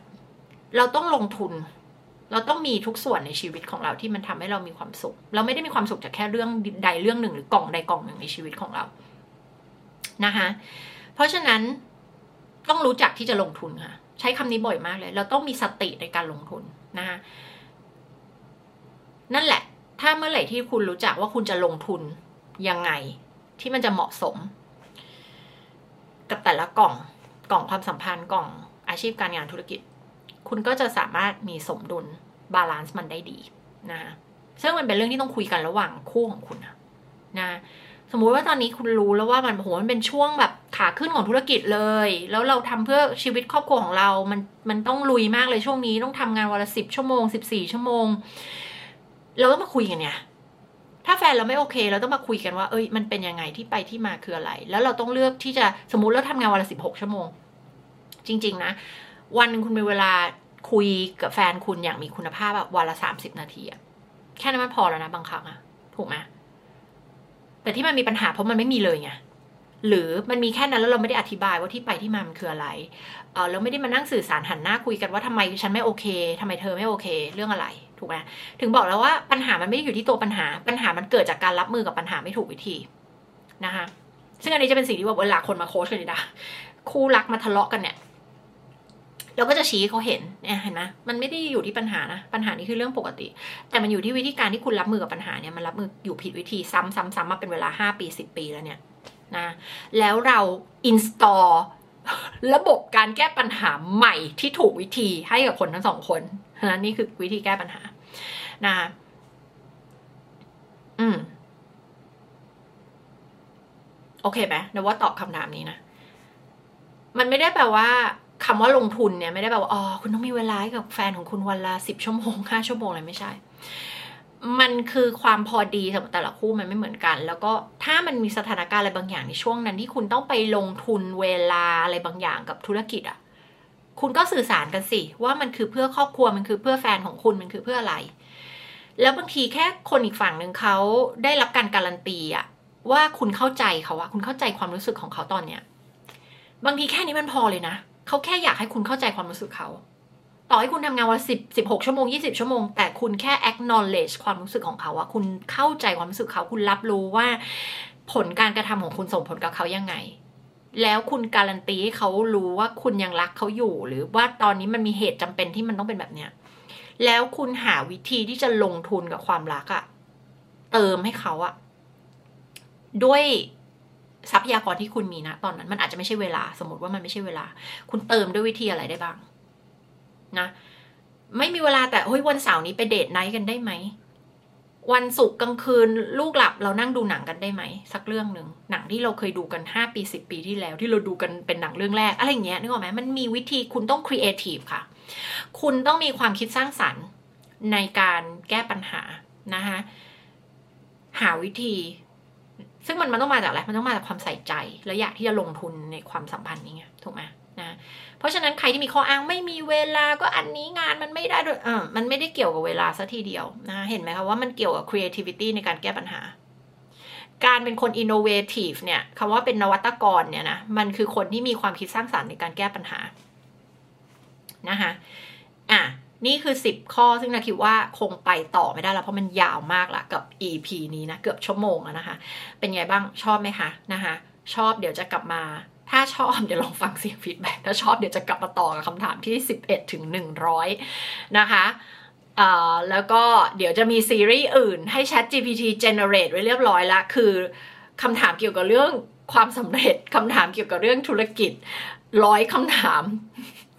เราต้องลงทุน เราต้องมีทุกส่วนในชีวิตของเราที่มันทำให้เรามีความสุข เราไม่ได้มีความสุขจากแค่เรื่องใดเรื่องหนึ่ง หรือกล่องใดกล่องหนึ่งในชีวิตของเรา นะคะเพราะฉะนั้นต้องรู้จักที่จะลงทุนค่ะ ใช้คำนี้บ่อยมากเลย เราต้องมีสติในการลงทุนนะคะนั่นแหละ ถ้าเมื่อไหร่ที่คุณรู้จักว่าคุณจะลงทุนยังไง ที่มันจะเหมาะสม กับแต่ละกล่องกล่องความสัมพันธ์กล่องอาชีพการงานธุรกิจ คุณก็จะสามารถมีสมดุลบาลานซ์มันได้ดีนะคะซึ่งมันเป็นเรื่องที่ต้องคุยกันระหว่างคู่ของคุณนะนะสมมุติว่าตอนนี้คุณรู้แล้วว่ามันโหมันเป็นช่วงแบบขาขึ้นของธุรกิจเลย แล้วเราทำเพื่อชีวิตครอบครัวของเรา มันมันต้องลุยมากเลยช่วงนี้ต้องทำงานวันละสิบชั่วโมงสิบสี่ชั่วโมง เราต้องมาคุยกันเนี่ยถ้าแฟนเราไม่โอเค เราต้องมาคุยกันว่า เอ้ยมันเป็นยังไงที่ไปที่มาคืออะไร แล้วเราต้องเลือกที่จะสมมุติเราทำงานวันละสิบหกชั่วโมง จริง ๆ นะ วันหนึ่งคุณมีเวลาคุยกับแฟนคุณอย่างมีคุณภาพแบบวันละสามสิบนาทีอะแค่นั้นมันพอแล้วนะบางครั้งอะถูกไหมแต่ที่มันมีปัญหาเพราะมันไม่มีเลยไงหรือมันมีแค่นั้นแล้วเราไม่ได้อธิบายว่าที่ไปที่มามันคืออะไรเออเราไม่ได้มานั่งสื่อสารหันหน้าคุยกันว่าทำไมฉันไม่โอเคทำไมเธอไม่โอเค เรื่องอะไรถูกไหมถึงบอกแล้วว่าปัญหามันไม่ได้อยู่ที่ตัวปัญหา ปัญหามันเกิดจากการรับมือกับปัญหาไม่ถูกวิธีนะคะซึ่งอันนี้จะเป็นสิ่งที่ว่าเวลาคนมาโค้ชกันนะคู่รักมาทะเลาะกันเนี่ย เราก็จะชี้เขาเห็นเนี่ยเห็นไหมมันไม่ได้อยู่ที่ปัญหานะปัญหานี้คือเรื่องปกติ แต่มันอยู่ที่วิธีการที่คุณรับมือกับปัญหาเนี่ยมันรับมืออยู่ผิดวิธีซ้ำๆๆมาเป็นเวลาห้าปีสิบปีแล้วเนี่ยนะแล้วเราอินสตอลระบบการแก้ปัญหาใหม่ที่ถูกวิธีให้กับคนทั้งสองคนนะนี่คือวิธีแก้ปัญหานะคะอืมโอเคไหมนะว่าตอบคำถามนี้นะ มันไม่ได้แปลว่า คำว่าลงทุนเนี่ยไม่ได้แปลว่าอ๋อคุณต้องมีเวลากับแฟนของคุณวันละสิบชั่วโมงห้าชั่วโมงอะไรไม่ใช่ มันคือความพอดีสำหรับแต่ละคู่มันไม่เหมือนกัน แล้วก็ถ้ามันมีสถานการณ์อะไรบางอย่างในช่วงนั้นที่คุณต้องไปลงทุนเวลาอะไรบางอย่างกับธุรกิจอะ่ะคุณก็สื่อสารกันสิ ว่ามันคือเพื่อครอบครัวมันคือเพื่อแฟนของคุณมันคือเพื่ออะไร แล้วบางทีแค่คนอีกฝั่งหนึ่งเขาได้รับการการันตีอะว่าคุณเข้าใจเขาอะคุณเข้าใจความรู้สึกของเขาตอนเนี้ย บางทีแค่นี้มันพอเลยนะ เขาแค่อยากให้คุณเข้าใจความรู้สึกเขา ต่อให้คุณทำงานวันสิบสิบหกชั่วโมงยี่สิบชั่วโมง แต่คุณแค่ acknowledge ความรู้สึกของเขาอะคุณเข้าใจความรู้สึกเขา คุณรับรู้ว่าผลการกระทำของคุณส่งผลกับเขายังไง แล้วคุณการันตีให้เขารู้ว่าคุณยังรักเขาอยู่ หรือว่าตอนนี้มันมีเหตุจำเป็นที่มันต้องเป็นแบบเนี้ยแล้วคุณหาวิธีที่จะลงทุนกับความรักอะเติมให้เขาอะด้วย ทรัพยากรที่คุณมีนะตอนนั้น มันอาจจะไม่ใช่เวลา สมมติว่ามันไม่ใช่เวลา คุณเติมด้วยวิธีอะไรได้บ้าง นะ ไม่มีเวลาแต่เฮ้ยวันเสาร์นี้ไป date night กันได้ไหมวันศุกร์กลางคืนลูกหลับเรานั่งดูหนังกันได้ไหม สักเรื่องหนึ่งหนังที่เราเคยดูกันห้าปีสิบปีที่แล้ว ที่เราดูกันเป็นหนังเรื่องแรก อะไรเงี้ยนึกออกไหมมันมีวิธีคุณต้องครีเอทีฟค่ะ คุณต้องมีความคิดสร้างสรรค์ในการแก้ปัญหานะคะหาวิธี ซึ่งมันมันต้องมาจากอะไร มันต้องมาจากความใส่ใจ และอยากที่จะลงทุนในความสัมพันธ์นี้ไงถูกไหมนะ เพราะฉะนั้นใครที่มีข้ออ้างไม่มีเวลาก็อันนี้งานมันไม่ได้ด้วยอ่ามันไม่ได้เกี่ยวกับเวลาซะทีเดียวนะ เห็นไหมคะว่ามันเกี่ยวกับ creativity ในการแก้ปัญหา การเป็นคน innovative เนี่ยคำว่าเป็นนวัตกรเนี่ยนะ มันคือคนที่มีความคิดสร้างสารรค์ในการแก้ปัญหานะคะอะ นี่คือ 10 ข้อซึ่งนาคิดว่าคงไปต่อไม่ได้แล้ว เพราะมันยาวมากละกับ EP นี้นะ เกือบชั่วโมงแล้วนะคะ เป็นไงบ้างชอบไหมคะนะคะ ชอบเดี๋ยวจะกลับมา ถ้าชอบเดี๋ยวลองฟังเสียงฟีดแบ็ถ้าชอบเดี๋ยวจะกลับมาต่อกับคำถามที่ 11 ถึง 100 นะคะแล้วก็เดี๋ยวจะมีซีรีส์อื่นให้ Chat GPT generate ไว้เรียบร้อยละคือคำถามเกี่ยวกับเรื่องความสำเร็จคำถามเกี่ยวกับเรื่องธุรกิจร้อยคำถาม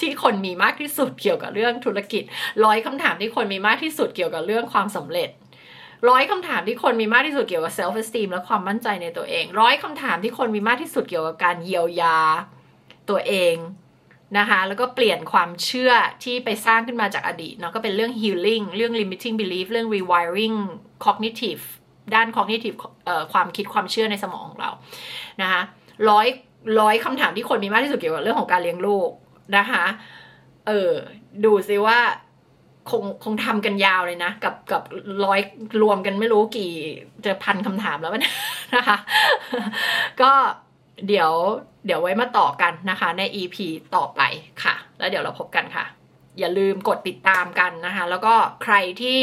ที่คนมีมากที่สุดเกี่ยวกับเรื่องธุรกิจร้อยคำถามที่คนมีมากที่สุดเกี่ยวกับเรื่องความสำเร็จร้อยคำถามที่คนมีมากที่สุดเกี่ยวกับ self esteem และความมั่นใจในตัวเองร้อยคำถามที่คนมีมากที่สุดเกี่ยวกับการเยียวยาตัวเองนะคะแล้วก็เปลี่ยนความเชื่อที่ไปสร้างขึ้นมาจากอดีตเนาะก็เป็นเรื่อง healing เรื่อง limiting belief เรื่อง rewiring cognitive ด้าน cognitive ความคิดความเชื่อในสมองของเรานะคะร้อยร้อยคำถามที่คนมีมากที่สุดเกี่ยวกับเรื่องของการเลี้ยงลูก นะคะเออดูซิว่าคงคงทำกันยาวเลยนะ กับกับร้อยรวมกันไม่รู้กี่จะพันคำถามแล้วนะคะ ก็เดี๋ยวเดี๋ยวไว้มาต่อกันนะคะ ใน EP ต่อไปค่ะ แล้วเดี๋ยวเราพบกันค่ะ อย่าลืมกดติดตามกันนะคะ แล้วก็ใครที่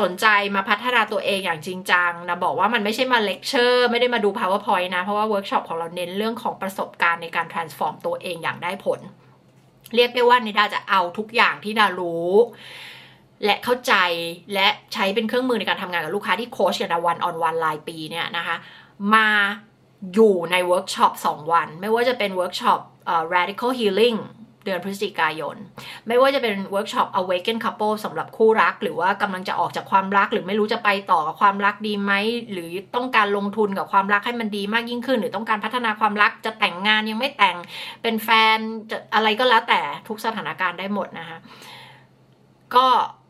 สนใจมาพัฒนาตัวเองอย่างจริงจังนะบอกว่ามันไม่ใช่มาเลคเชอร์ไม่ได้มาดู powerpoint นะ เพราะว่าเวิร์กช็อปของเราเน้นเรื่องของประสบการณ์ในการ transform ตัวเองอย่างได้ผล เรียกได้ว่านี่ดาจะเอาทุกอย่างที่ดารู้ และเข้าใจและใช้เป็นเครื่องมือในการทำงานกับลูกค้าที่โค้ชกัน one on one รายปีเนี่ยนะคะ มาอยู่ในเวิร์กช็อป2วัน ไม่ว่าจะเป็นเวิร์กช็อป radical healing เดือนพฤศจิกายน ไม่ว่าจะเป็นเวิร์กช็อป awaken couple สำหรับคู่รัก หรือว่ากำลังจะออกจากความรัก หรือไม่รู้จะไปต่อกับความรักดีไหม หรือต้องการลงทุนกับความรักให้มันดีมากยิ่งขึ้น หรือต้องการพัฒนาความรักจะแต่งงานยังไม่แต่งเป็นแฟนจะอะไรก็แล้วแต่ทุกสถานการณ์ได้หมดนะคะก็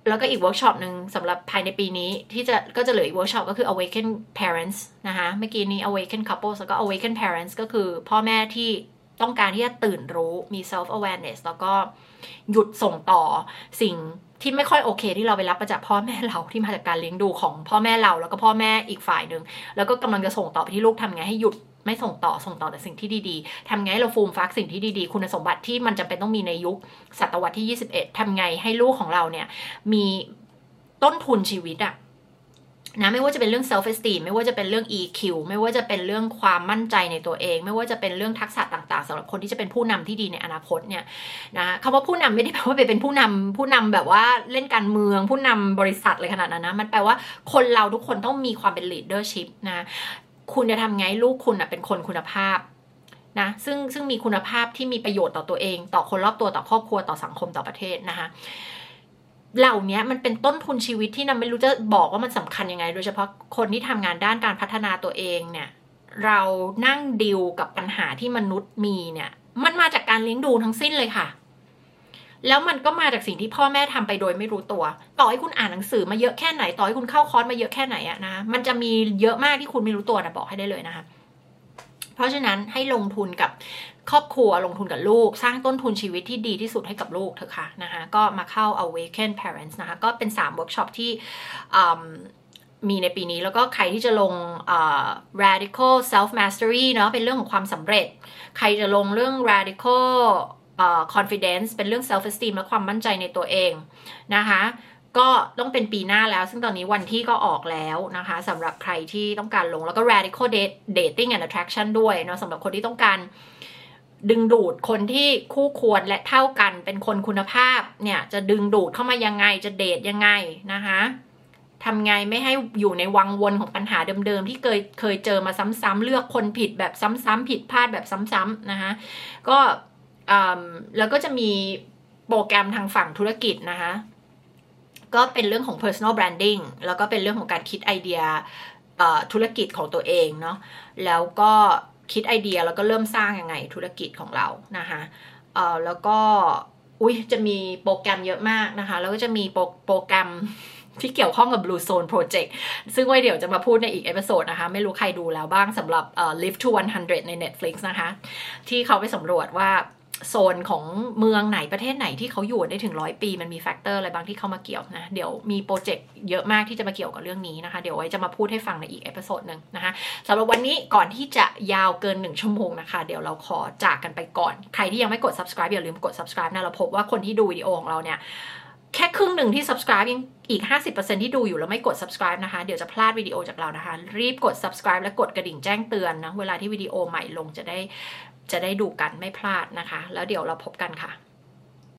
แล้วก็อีกเวิร์กช็อปหนึ่งสำหรับภายในปีนี้ที่จะก็จะเหลืออีกเวิร์กช็อปก็คือ awaken parents นะคะเมื่อกี้นี้ awaken couples แล้วก็ awaken parents ก็คือพ่อแม่ที่ ต้องการที่จะตื่นรู้มี self awareness แล้วก็หยุดส่งต่อสิ่งที่ไม่ค่อยโอเคที่เราไปรับมาจากพ่อแม่เราที่มาจากการเลี้ยงดูของพ่อแม่เราแล้วก็พ่อแม่อีกฝ่ายหนึ่งแล้วก็กำลังจะส่งต่อไปที่ลูกทำไงให้หยุดไม่ส่งต่อส่งต่อแต่สิ่งที่ดีๆทำไงให้เราฟูมฟักสิ่งที่ดีๆ คุณสมบัติที่มันจำเป็นต้องมีในยุคศตวรรษที่ 21ทำไงให้ลูกของเราเนี่ยมีต้นทุนชีวิตอะ นะไม่ว่าจะเป็นเรื่อง self esteem ไม่ว่าจะเป็นเรื่อง EQ ไม่ว่าจะเป็นเรื่องความมั่นใจในตัวเอง ไม่ว่าจะเป็นเรื่องทักษะต่าง ๆสำหรับคนที่จะเป็นผู้นำที่ดีในอนาคตเนี่ยนะคำว่าผู้นำไม่ได้แปลว่าไปเป็นผู้นำผู้นำแบบว่าเล่นการเมือง ผู้นำบริษัทเลยขนาดนั้นนะมันแปลว่าคนเราทุกคนต้องมีความเป็น leadership นะคุณจะทำไงลูกคุณเป็นคนคุณภาพนะซึ่งซึ่งมีคุณภาพที่มีประโยชน์ต่อตัวเอง ต่อคนรอบตัวต่อครอบครัวต่อสังคมต่อประเทศนะคะ เหล่านี้มันเป็นต้นทุนชีวิตที่นำไม่รู้จะบอกว่ามันสำคัญยังไง โดยเฉพาะคนที่ทำงานด้านการพัฒนาตัวเองเนี่ย เรานั่งดิวกับปัญหาที่มนุษย์มีเนี่ย มันมาจากการเลี้ยงดูทั้งสิ้นเลยค่ะ แล้วมันก็มาจากสิ่งที่พ่อแม่ทำไปโดยไม่รู้ตัว ต่อให้คุณอ่านหนังสือมาเยอะแค่ไหน ต่อให้คุณเข้าคอร์สมาเยอะแค่ไหนอะนะ มันจะมีเยอะมากที่คุณไม่รู้ตัวนะบอกให้ได้เลยนะคะ เพราะฉะนั้นให้ลงทุนกับครอบครัวลงทุนกับลูก สร้างต้นทุนชีวิตที่ดีที่สุดให้กับลูกเถอะค่ะนะคะก็มาเข้า awaken parents นะคะก็เป็น3เวิร์กช็อปที่มีในปีนี้แล้วก็ใครที่จะลง uh, radical self mastery เนาะเป็นเรื่องของความสำเร็จ ใครจะลงเรื่อง radical uh, confidence เป็นเรื่อง self esteem และความมั่นใจในตัวเองนะคะ ก็ต้องเป็นปีหน้าแล้ว ซึ่งตอนนี้วันที่ก็ออกแล้วนะคะสำหรับใครที่ต้องการลงแล้วก็ radical dating and attraction ด้วยเนาะสำหรับคนที่ต้องการดึงดูดคนที่คู่ควรและเท่ากันเป็นคนคุณภาพเนี่ยจะดึงดูดเข้ามายังไงจะเดทยังไงนะคะทำไงไม่ให้อยู่ในวังวนของปัญหาเดิมๆ ที่เคยเคยเจอมาซ้ำๆเลือกคนผิดแบบซ้ำๆผิดพลาดแบบซ้ำๆนะคะก็แล้วก็จะมีโปรแกรมทางฝั่งธุรกิจนะคะ ก็เป็นเรื่องของ personal branding แล้วก็เป็นเรื่องของการคิดไอเดียธุรกิจของตัวเองเนาะแล้วก็คิดไอเดียแล้วก็เริ่มสร้างยังไงธุรกิจของเรานะคะแล้วก็อุ้ยจะมีโปรแกรมเยอะมากนะคะ แล้วก็จะมีโปรโปรแกรมที่เกี่ยวข้องกับ Blue Zone Project ซึ่งไว้เดี๋ยวจะมาพูดในอีก episode นะคะ ไม่รู้ใครดูแล้วบ้างสำหรับ uh, Live to 100 ใน Netflix นะคะ ที่เขาไปสำรวจว่า โซนของเมืองไหนประเทศไหนที่เขาอยู่ได้ถึงร้อยปี มันมี factor อะไรบ้างที่เข้ามาเกี่ยวนะ เดี๋ยวมีโปรเจกต์เยอะมากที่จะมาเกี่ยวกับเรื่องนี้นะคะ เดี๋ยวไว้จะมาพูดให้ฟังในอีก episode หนึ่งนะคะสำหรับวันนี้ก่อนที่จะยาวเกิน 1 ชั่วโมงนะคะ เดี๋ยวเราขอจากกันไปก่อน ใครที่ยังไม่กด subscribe อย่าลืมกด subscribe นะเราพบว่าคนที่ดูวิดีโอของเราเนี่ยแค่ครึ่งหนึ่งที่ subscribe ยังอีก 50%ที่ดูอยู่แล้วไม่กด subscribe นะคะ เดี๋ยวจะพลาดวิดีโอจากเรานะคะ รีบกด subscribe และกดกระดิ่งแจ้งเตือนนะ เวลาที่วิดีโอใหม่ลงจะได้ จะได้ดูกันไม่พลาดนะคะ แล้วเดี๋ยวเราพบกันค่ะ